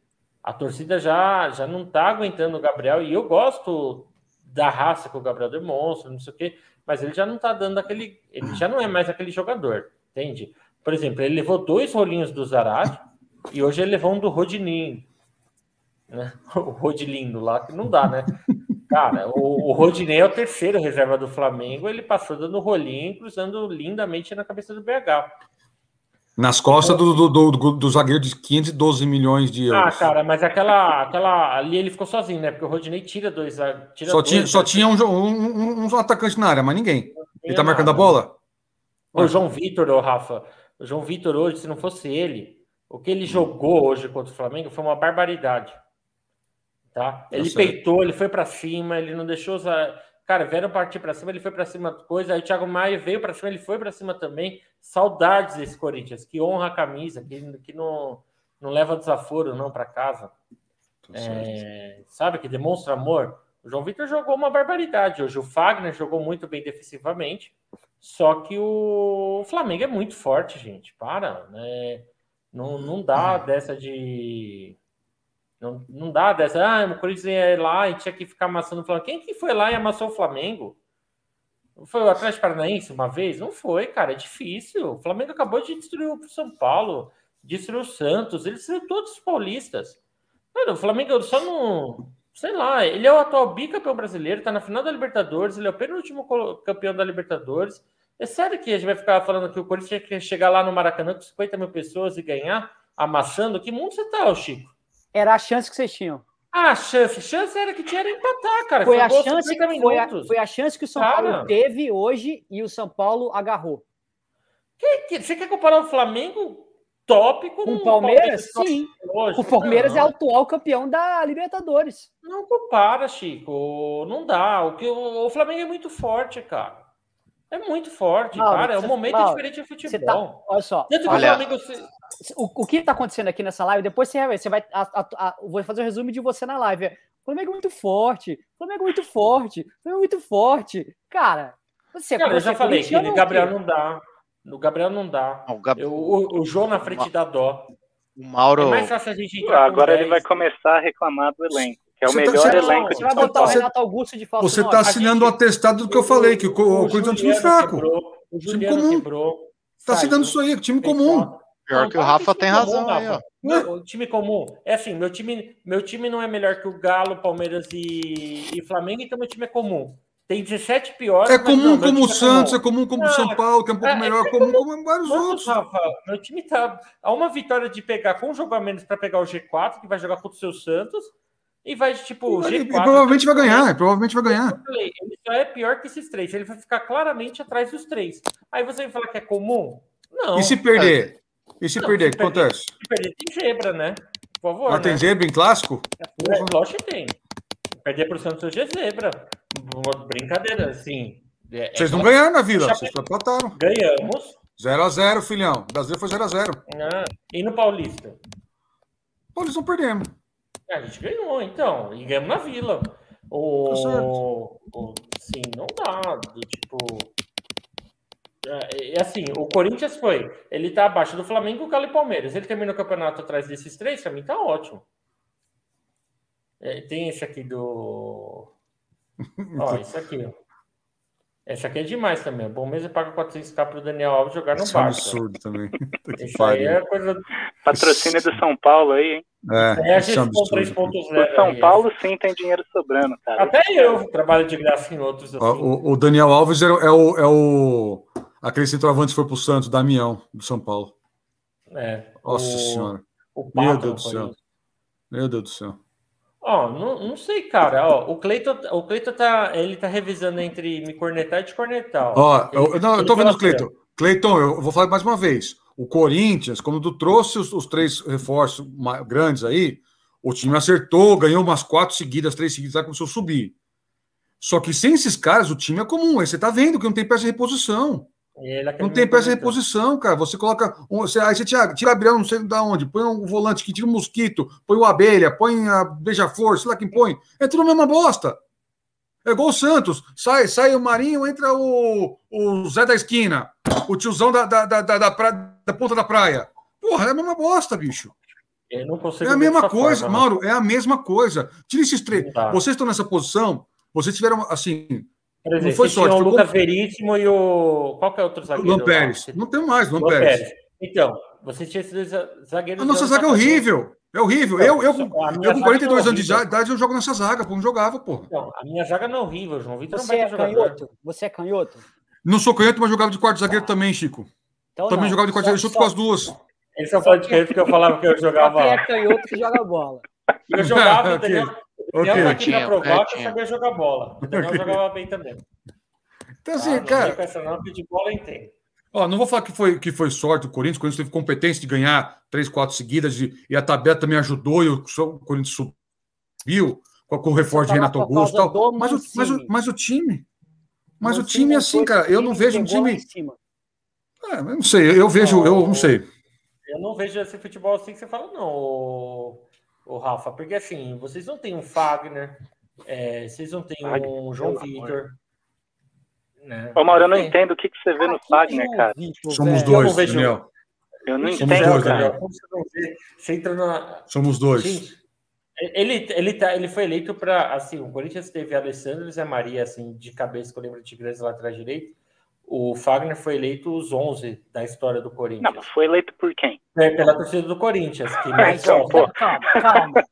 a torcida já, já não está aguentando o Gabriel, e eu gosto da raça que o Gabriel demonstra, não sei o quê, mas ele já não está dando aquele. Ele já não é mais aquele jogador, entende? Por exemplo, ele levou dois rolinhos do Zarate e hoje ele levou um do Rodininho. Né? *laughs* O Rodilindo lá, que não dá, né? Cara, o, o Rodinei é o terceiro reserva do Flamengo, ele passou dando rolinho, cruzando lindamente na cabeça do BH. Nas costas do, do, do, do, zagueiro de 512 milhões de euros. Ah, cara, mas aquela, aquela ali ele ficou sozinho, né? Porque o Rodinei tira dois. Tira só, dois, tinha, só tinha um, um, um, atacante na área, mas ninguém. Ele tá nada. marcando a bola? O João Vitor, o Rafa. O João Vitor hoje, se não fosse ele, o que ele jogou hoje contra o Flamengo foi uma barbaridade. Tá? Ele peitou, ele foi para cima, ele não deixou. Cara, vieram partir para cima, ele foi para cima coisa. Aí o Thiago Maia veio para cima, ele foi para cima também. Saudades desse Corinthians, que honra a camisa, que, que não, não leva desaforo não para casa. É, sabe, que demonstra amor. O João Vitor jogou uma barbaridade hoje. O Fagner jogou muito bem defensivamente. Só que o Flamengo é muito forte, gente. Para, né? Não, não dá dessa de. Não, não dá dessa. Ah, o Corinthians ia lá e tinha que ficar amassando o Flamengo. Quem que foi lá e amassou o Flamengo? Foi o Atlético Paranaense uma vez? Não foi, cara. É difícil. O Flamengo acabou de destruir o São Paulo, destruiu o Santos, ele destruiu todos os paulistas. Mano, o Flamengo só não. Sei lá, ele é o atual bicampeão brasileiro, tá na final da Libertadores, ele é o penúltimo campeão da Libertadores. É sério que a gente vai ficar falando que o Corinthians quer chegar lá no Maracanã com 50 mil pessoas e ganhar, amassando? Que mundo você tá, Chico? Era a chance que vocês tinham. Ah, a chance, chance era que tinha era empatar, cara. Foi, a chance, foi, a, foi a chance que o São cara, Paulo teve hoje e o São Paulo agarrou. Que, que, você quer comparar o Flamengo top com, o Palmeiras? Palmeiras sim. Hoje? O Palmeiras não. é atual campeão da Libertadores. Não compara, Chico. Não dá. O, que, o, o Flamengo é muito forte, cara. É muito forte, Mauro, cara. É um momento Mauro, diferente de futebol. Tá, olha só. Olha, Flamengo, o, o que está acontecendo aqui nessa live, depois você vai. Você vai a, a, a, vou fazer um resumo de você na live. O Flamengo é muito forte. O Flamengo é muito forte. O Flamengo é muito forte. Cara, você Cara, eu já falei que o Gabriel não dá. No Gabriel não dá. Não, o, Gab... eu, o, o João na frente da dó. O Mauro. É mais fácil a gente Agora ele vai começar a reclamar do elenco. Que é o você tá- melhor tá, elenco você, de vai botar o Renato Augusto de falso Você está assinando o atestado do que eu falei, que o, o Corinthians é um time fraco. Quebrou, o time comum. Está assinando isso aí, time comum. Pior que o Rafa tem razão aí, ó. O time comum. É assim, meu time, meu time não é melhor que o Galo, Palmeiras e, e Flamengo, então meu time é comum. Tem 17 piores. É comum não, como o é Santos, é comum como o São Paulo, que é um pouco é, melhor, é comum como vários outros. Rafa, meu time tá a uma vitória de pegar com um jogo a menos para pegar o G4, que vai jogar contra o seu Santos, e vai, tipo, G4. E provavelmente vai ganhar, provavelmente vai ganhar. Falei, ele só é pior que esses três, ele vai ficar claramente atrás dos três. Aí você vai falar que é comum? Não. E se perder? E se não, perder, o que acontece? Se perder, tem zebra, né? Por favor. Ah, né? tem zebra em clássico? É, lógico que tem. Perder pro Santos hoje é zebra. Brincadeira, assim. É, é vocês não ganharam na vila, vocês empataram. Ganhamos. 0x0, filhão. O Brasil foi 0x0. Ah, e no Paulista? Paulista não perdemos. A gente ganhou, então. E ganhamos na vila. O, tá o, sim, não dá. Tipo. É, é, assim, o Corinthians foi. Ele tá abaixo do Flamengo, o Galo e Palmeiras. Ele termina o campeonato atrás desses três, pra mim tá ótimo. É, tem esse aqui do. Ó, isso aqui, ó. Esse aqui é demais também. Bom mesmo paga 400k pro Daniel Alves jogar no Isso Barça. É absurdo também. *laughs* Isso aí é coisa. Patrocínio do São Paulo aí, hein? É, é a gestão 3.0. O São Paulo sim tem dinheiro sobrando, cara. Até eu trabalho de graça em outros. Assim. O, o, Daniel Alves é, é, o, é o. Aquele centroavante que foi pro Santos, Damião, do São Paulo. É. Nossa o, senhora. O Meu Deus do céu. Meu Deus do céu. Ó, não, não sei, cara. Ó, o Cleiton, o Cleiton tá, ele tá revisando entre me cornetar e te cornetar. Ó, eu, não, eu tô vendo o Cleiton. Cleiton, eu vou falar mais uma vez. O Corinthians, quando tu trouxe os, os três reforços grandes aí, o time acertou, ganhou umas quatro seguidas, três seguidas, aí começou a subir. Só que sem esses caras, o time é comum. Aí você tá vendo que não tem peça de reposição. Não tem peça de reposição, cara. Você coloca. Um, você, aí você tira, tira Gabriel, não sei da onde, põe um volante que tira um mosquito, põe o abelha, põe a beija-flor, sei lá quem põe. É tudo a mesma bosta. É igual o Santos. Sai, sai o Marinho, entra o, o Zé da esquina, o tiozão da, da, da, da, da, da ponta da praia. Porra, é a mesma bosta, bicho. Eu não consigo é a mesma coisa, forma, né? Mauro, é a mesma coisa. Tira esses três. Vocês estão nessa posição, vocês tiveram, assim, não foi sorte. O Lucas Veríssimo e o. Qual que é outro zagueiro? Luan Pérez. Não tem mais, Luan Pérez. Pérez. Então, você tinha esses zagueiros. A nossa zaga é horrível. É horrível. Então, eu, eu, eu, com 42 é anos de idade, eu jogo nessa zaga, pô, não jogava, pô. Então, a minha zaga não é horrível, João Vitor Você é canhoto? Você é canhoto? Não sou canhoto, mas jogava de quarto zagueiro também, Chico. Então, também não. jogava de quarto zagueiro, junto com as duas. Eles são falando de canhoto porque eu falava que eu *laughs* jogava. Quem é canhoto que joga bola. Eu jogava, entendeu? O Daniel okay. aqui provar que eu sabia jogar bola. O Daniel okay. jogava bem também. Então, assim, ah, cara. Não, de bola entendo. Ó, não vou falar que foi, que foi sorte o Corinthians, o Corinthians teve competência de ganhar três, quatro seguidas e, e a tabela também ajudou e o, o Corinthians subiu com, com o reforço de Renato Augusto e tal. Mas o, mas, o, mas o time. Mas o time, assim, cara, eu não vejo um time. É, eu não sei, eu vejo, não, eu não sei. Eu não vejo esse futebol assim que você fala, não, o, Rafa, porque assim, vocês não têm um Fagner, é, vocês não têm um João Vitor. Né? Ô, Mauro, eu não entendo o que, que você vê no Fagner, cara. Somos dois, vejo... Daniel. Eu não Somos entendo, dois, cara. Você entra na... Somos dois. Gente, ele, ele, tá, ele foi eleito para. Assim, o Corinthians teve Alessandro e Zé Maria, assim, de cabeça, que eu lembro de grandes laterais direito. O Fagner foi eleito os 11 da história do Corinthians. Não, mas foi eleito por quem? É, pela torcida do Corinthians. Que mais então, calma, calma.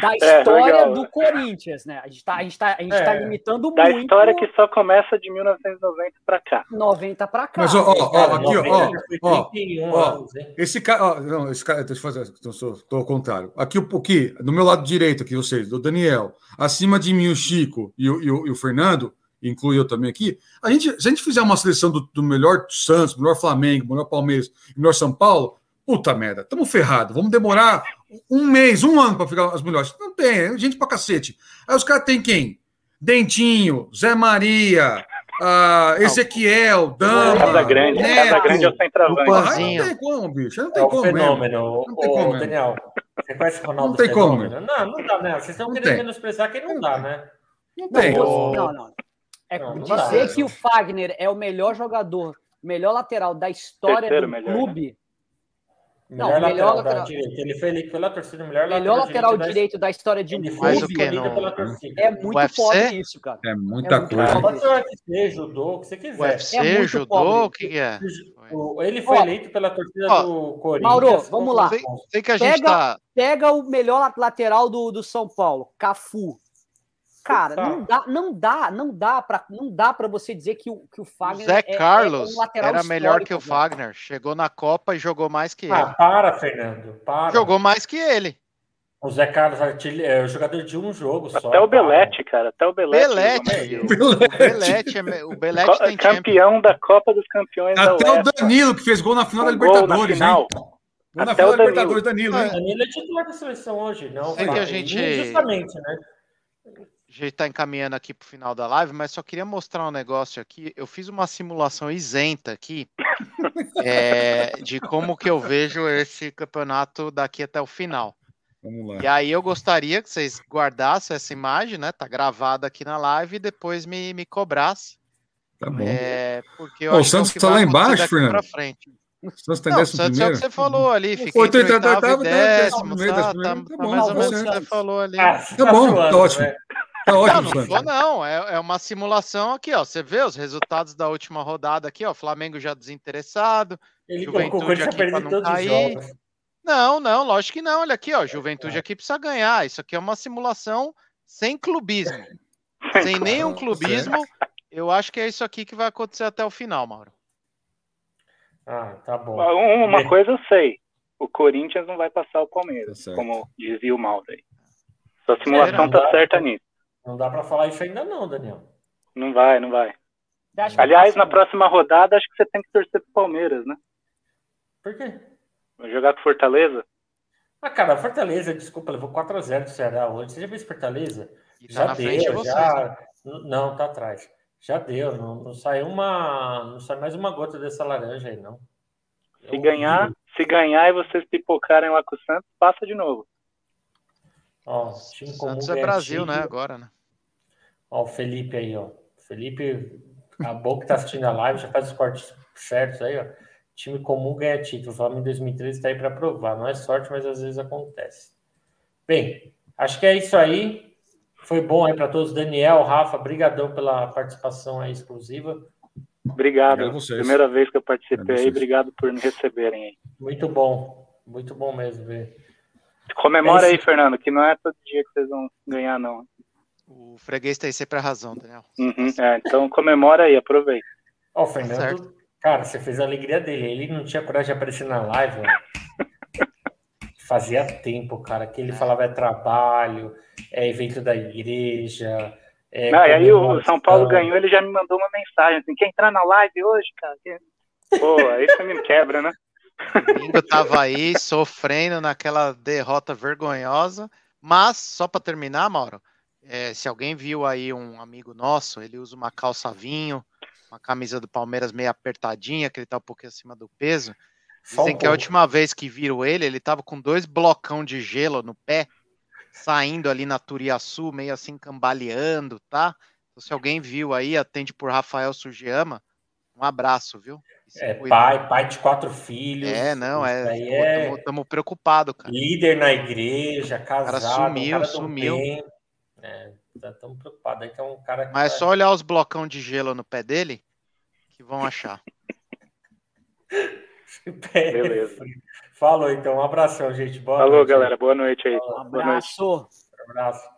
Da *laughs* é, história é, do Corinthians, né? A gente tá, a gente tá, a gente tá é. tá limitando da muito. Da história que só começa de 1990 para cá. 90 para cá. Mas, ó, ó, ó aqui, ó, ó, ó, esse cara, ó, não, esse cara, deixa eu fazer, estou ao contrário. Aqui, o que, do meu lado direito aqui, vocês, do Daniel, acima de mim o Chico e o, e o, e o Fernando, inclui eu também aqui, a gente, se a gente fizer uma seleção do, do melhor Santos, melhor Flamengo, melhor Palmeiras, melhor São Paulo, puta merda, estamos ferrados, vamos demorar um mês, um ano para ficar as melhores. Não tem, é gente pra cacete. Aí os caras têm quem? Dentinho, Zé Maria, uh, Ezequiel, Dama. Casa Grande, Neto, Casa Grande é o centroavante. Não tem como, bicho. Não tem é como. Fenômeno. Não tem como. Daniel, você conhece o Ronaldo? Não tem como. Não, não dá, né? Vocês estão querendo tem. menosprezar quem não dá, né? Não tem. Não, não. É não, dizer que o Fagner é o melhor jogador, melhor lateral da história Terceiro do melhor, clube. Né? Não, melhor, melhor lateral, lateral... direito. Ele foi eleito pela torcida, melhor, melhor lateral, lateral direito, da... da... história de um clube. O não? É muito UFC? pobre isso, cara. É muita é coisa. Pode ser UFC, judô, o que você quiser. UFC, é judô, o que é? Ele foi eleito pela torcida ó, do Corinthians. Mauro, vamos lá. Sei, sei que a gente pega, tá... pega o melhor lateral do, do São Paulo, Cafu. Cara, não dá, não dá, não dá para não dá para você dizer que o, que o Fagner Zé é, Carlos é um era melhor que o Fagner, chegou na Copa e jogou mais que ah, ele. Ah, para, Fernando, para. Jogou mais que ele. O Zé Carlos é o jogador de um jogo só. Até o Belete, cara, até o Belete. Belete, o Belete, o Belete tem campeão champion. da Copa dos Campeões Até o Danilo que fez gol na final da Libertadores, na final. Gol na final o da Libertadores, Danilo. Danilo, Danilo é titular da seleção hoje, não. Sei que a gente justamente, né? A gente está encaminhando aqui para o final da live, mas só queria mostrar um negócio aqui. Eu fiz uma simulação isenta aqui *laughs* é, de como que eu vejo esse campeonato daqui até o final. Vamos lá. E aí eu gostaria que vocês guardassem essa imagem, né? Tá gravada aqui na live e depois me, me cobrasse. Tá bom. É, porque eu oh, o Santos está lá embaixo, Fernando. Frente. O Santos está em décimo Santos primeiro. é o que você falou ali. Fica entre oitavo e décimo. Tá, tá, tá mais ou menos o que você falou ali. Ah, tá bom, tá ótimo. Né? Tá ótimo, não, não, não. É, é uma simulação aqui, ó. Você vê os resultados da última rodada aqui, ó. Flamengo já desinteressado. Ele Juventude aqui para não cair. Não, não, lógico que não. Olha aqui, ó. Juventude aqui precisa ganhar. Isso aqui é uma simulação sem clubismo. *laughs* sem nenhum clubismo. Eu acho que é isso aqui que vai acontecer até o final, Mauro. Ah, tá bom. Uma coisa eu sei. O Corinthians não vai passar o Palmeiras, tá como dizia o Mauro aí. Sua simulação tá certa nisso. Não dá para falar isso ainda não, Daniel. Não vai, não vai. Aliás, na próxima rodada, acho que você tem que torcer pro Palmeiras, né? Por quê? Vai jogar com Fortaleza? Ah, cara, Fortaleza, desculpa, levou 4x0 do Ceará hoje. Você já viu Fortaleza? E tá já deu, vocês, já. Né? Não, tá atrás. Já deu, não, não saiu uma. Não sai mais uma gota dessa laranja aí, não. Se ganhar, se ganhar e vocês pipocarem lá com o Santos, passa de novo. Ó, time comum Santos é Brasil, né? Agora, né? Ó, o Felipe aí, ó. Felipe, acabou que tá assistindo a live, já faz os cortes certos aí, ó. Time comum ganha título. O Flamengo em 2013 está aí para provar. Não é sorte, mas às vezes acontece. Bem, acho que é isso aí. Foi bom aí para todos. Daniel, Rafa, brigadão pela participação aí exclusiva. Obrigado. obrigado Primeira vez que eu participei aí. Obrigado por me receberem aí. Muito bom. Muito bom mesmo ver. Comemora é aí, Fernando, que não é todo dia que vocês vão ganhar, não. O freguês tem sempre a razão, Daniel. Uhum, é, então comemora aí, aproveita. Ó, o Fernando, certo. cara, você fez a alegria dele. Ele não tinha coragem de aparecer na live, *laughs* Fazia tempo, cara, que ele falava é trabalho, é evento da igreja. É não, e aí o São Paulo ganhou, ele já me mandou uma mensagem assim: quer entrar na live hoje, cara? *laughs* Pô, aí você me quebra, né? Domingo tava aí sofrendo naquela derrota vergonhosa, mas só para terminar, Mauro, é, se alguém viu aí um amigo nosso, ele usa uma calça vinho, uma camisa do Palmeiras meio apertadinha, que ele tá um pouquinho acima do peso. Dizem que a última vez que viram ele, ele tava com dois blocão de gelo no pé, saindo ali na Turiaçu, meio assim cambaleando, tá? Então, se alguém viu aí, atende por Rafael Sugiyama, Um abraço, viu? É pai, pai de quatro filhos. É, não, é. Estamos é... preocupados, cara. Líder na igreja, casado. Cara sumiu, cara sumiu. É, estamos preocupados. Aí tem um cara Mas é só olhar os blocão de gelo no pé dele que vão achar. *laughs* Beleza. Falou então, um abração, gente. Boa Falou, noite, galera. Boa noite aí. Um abraço. Um abraço.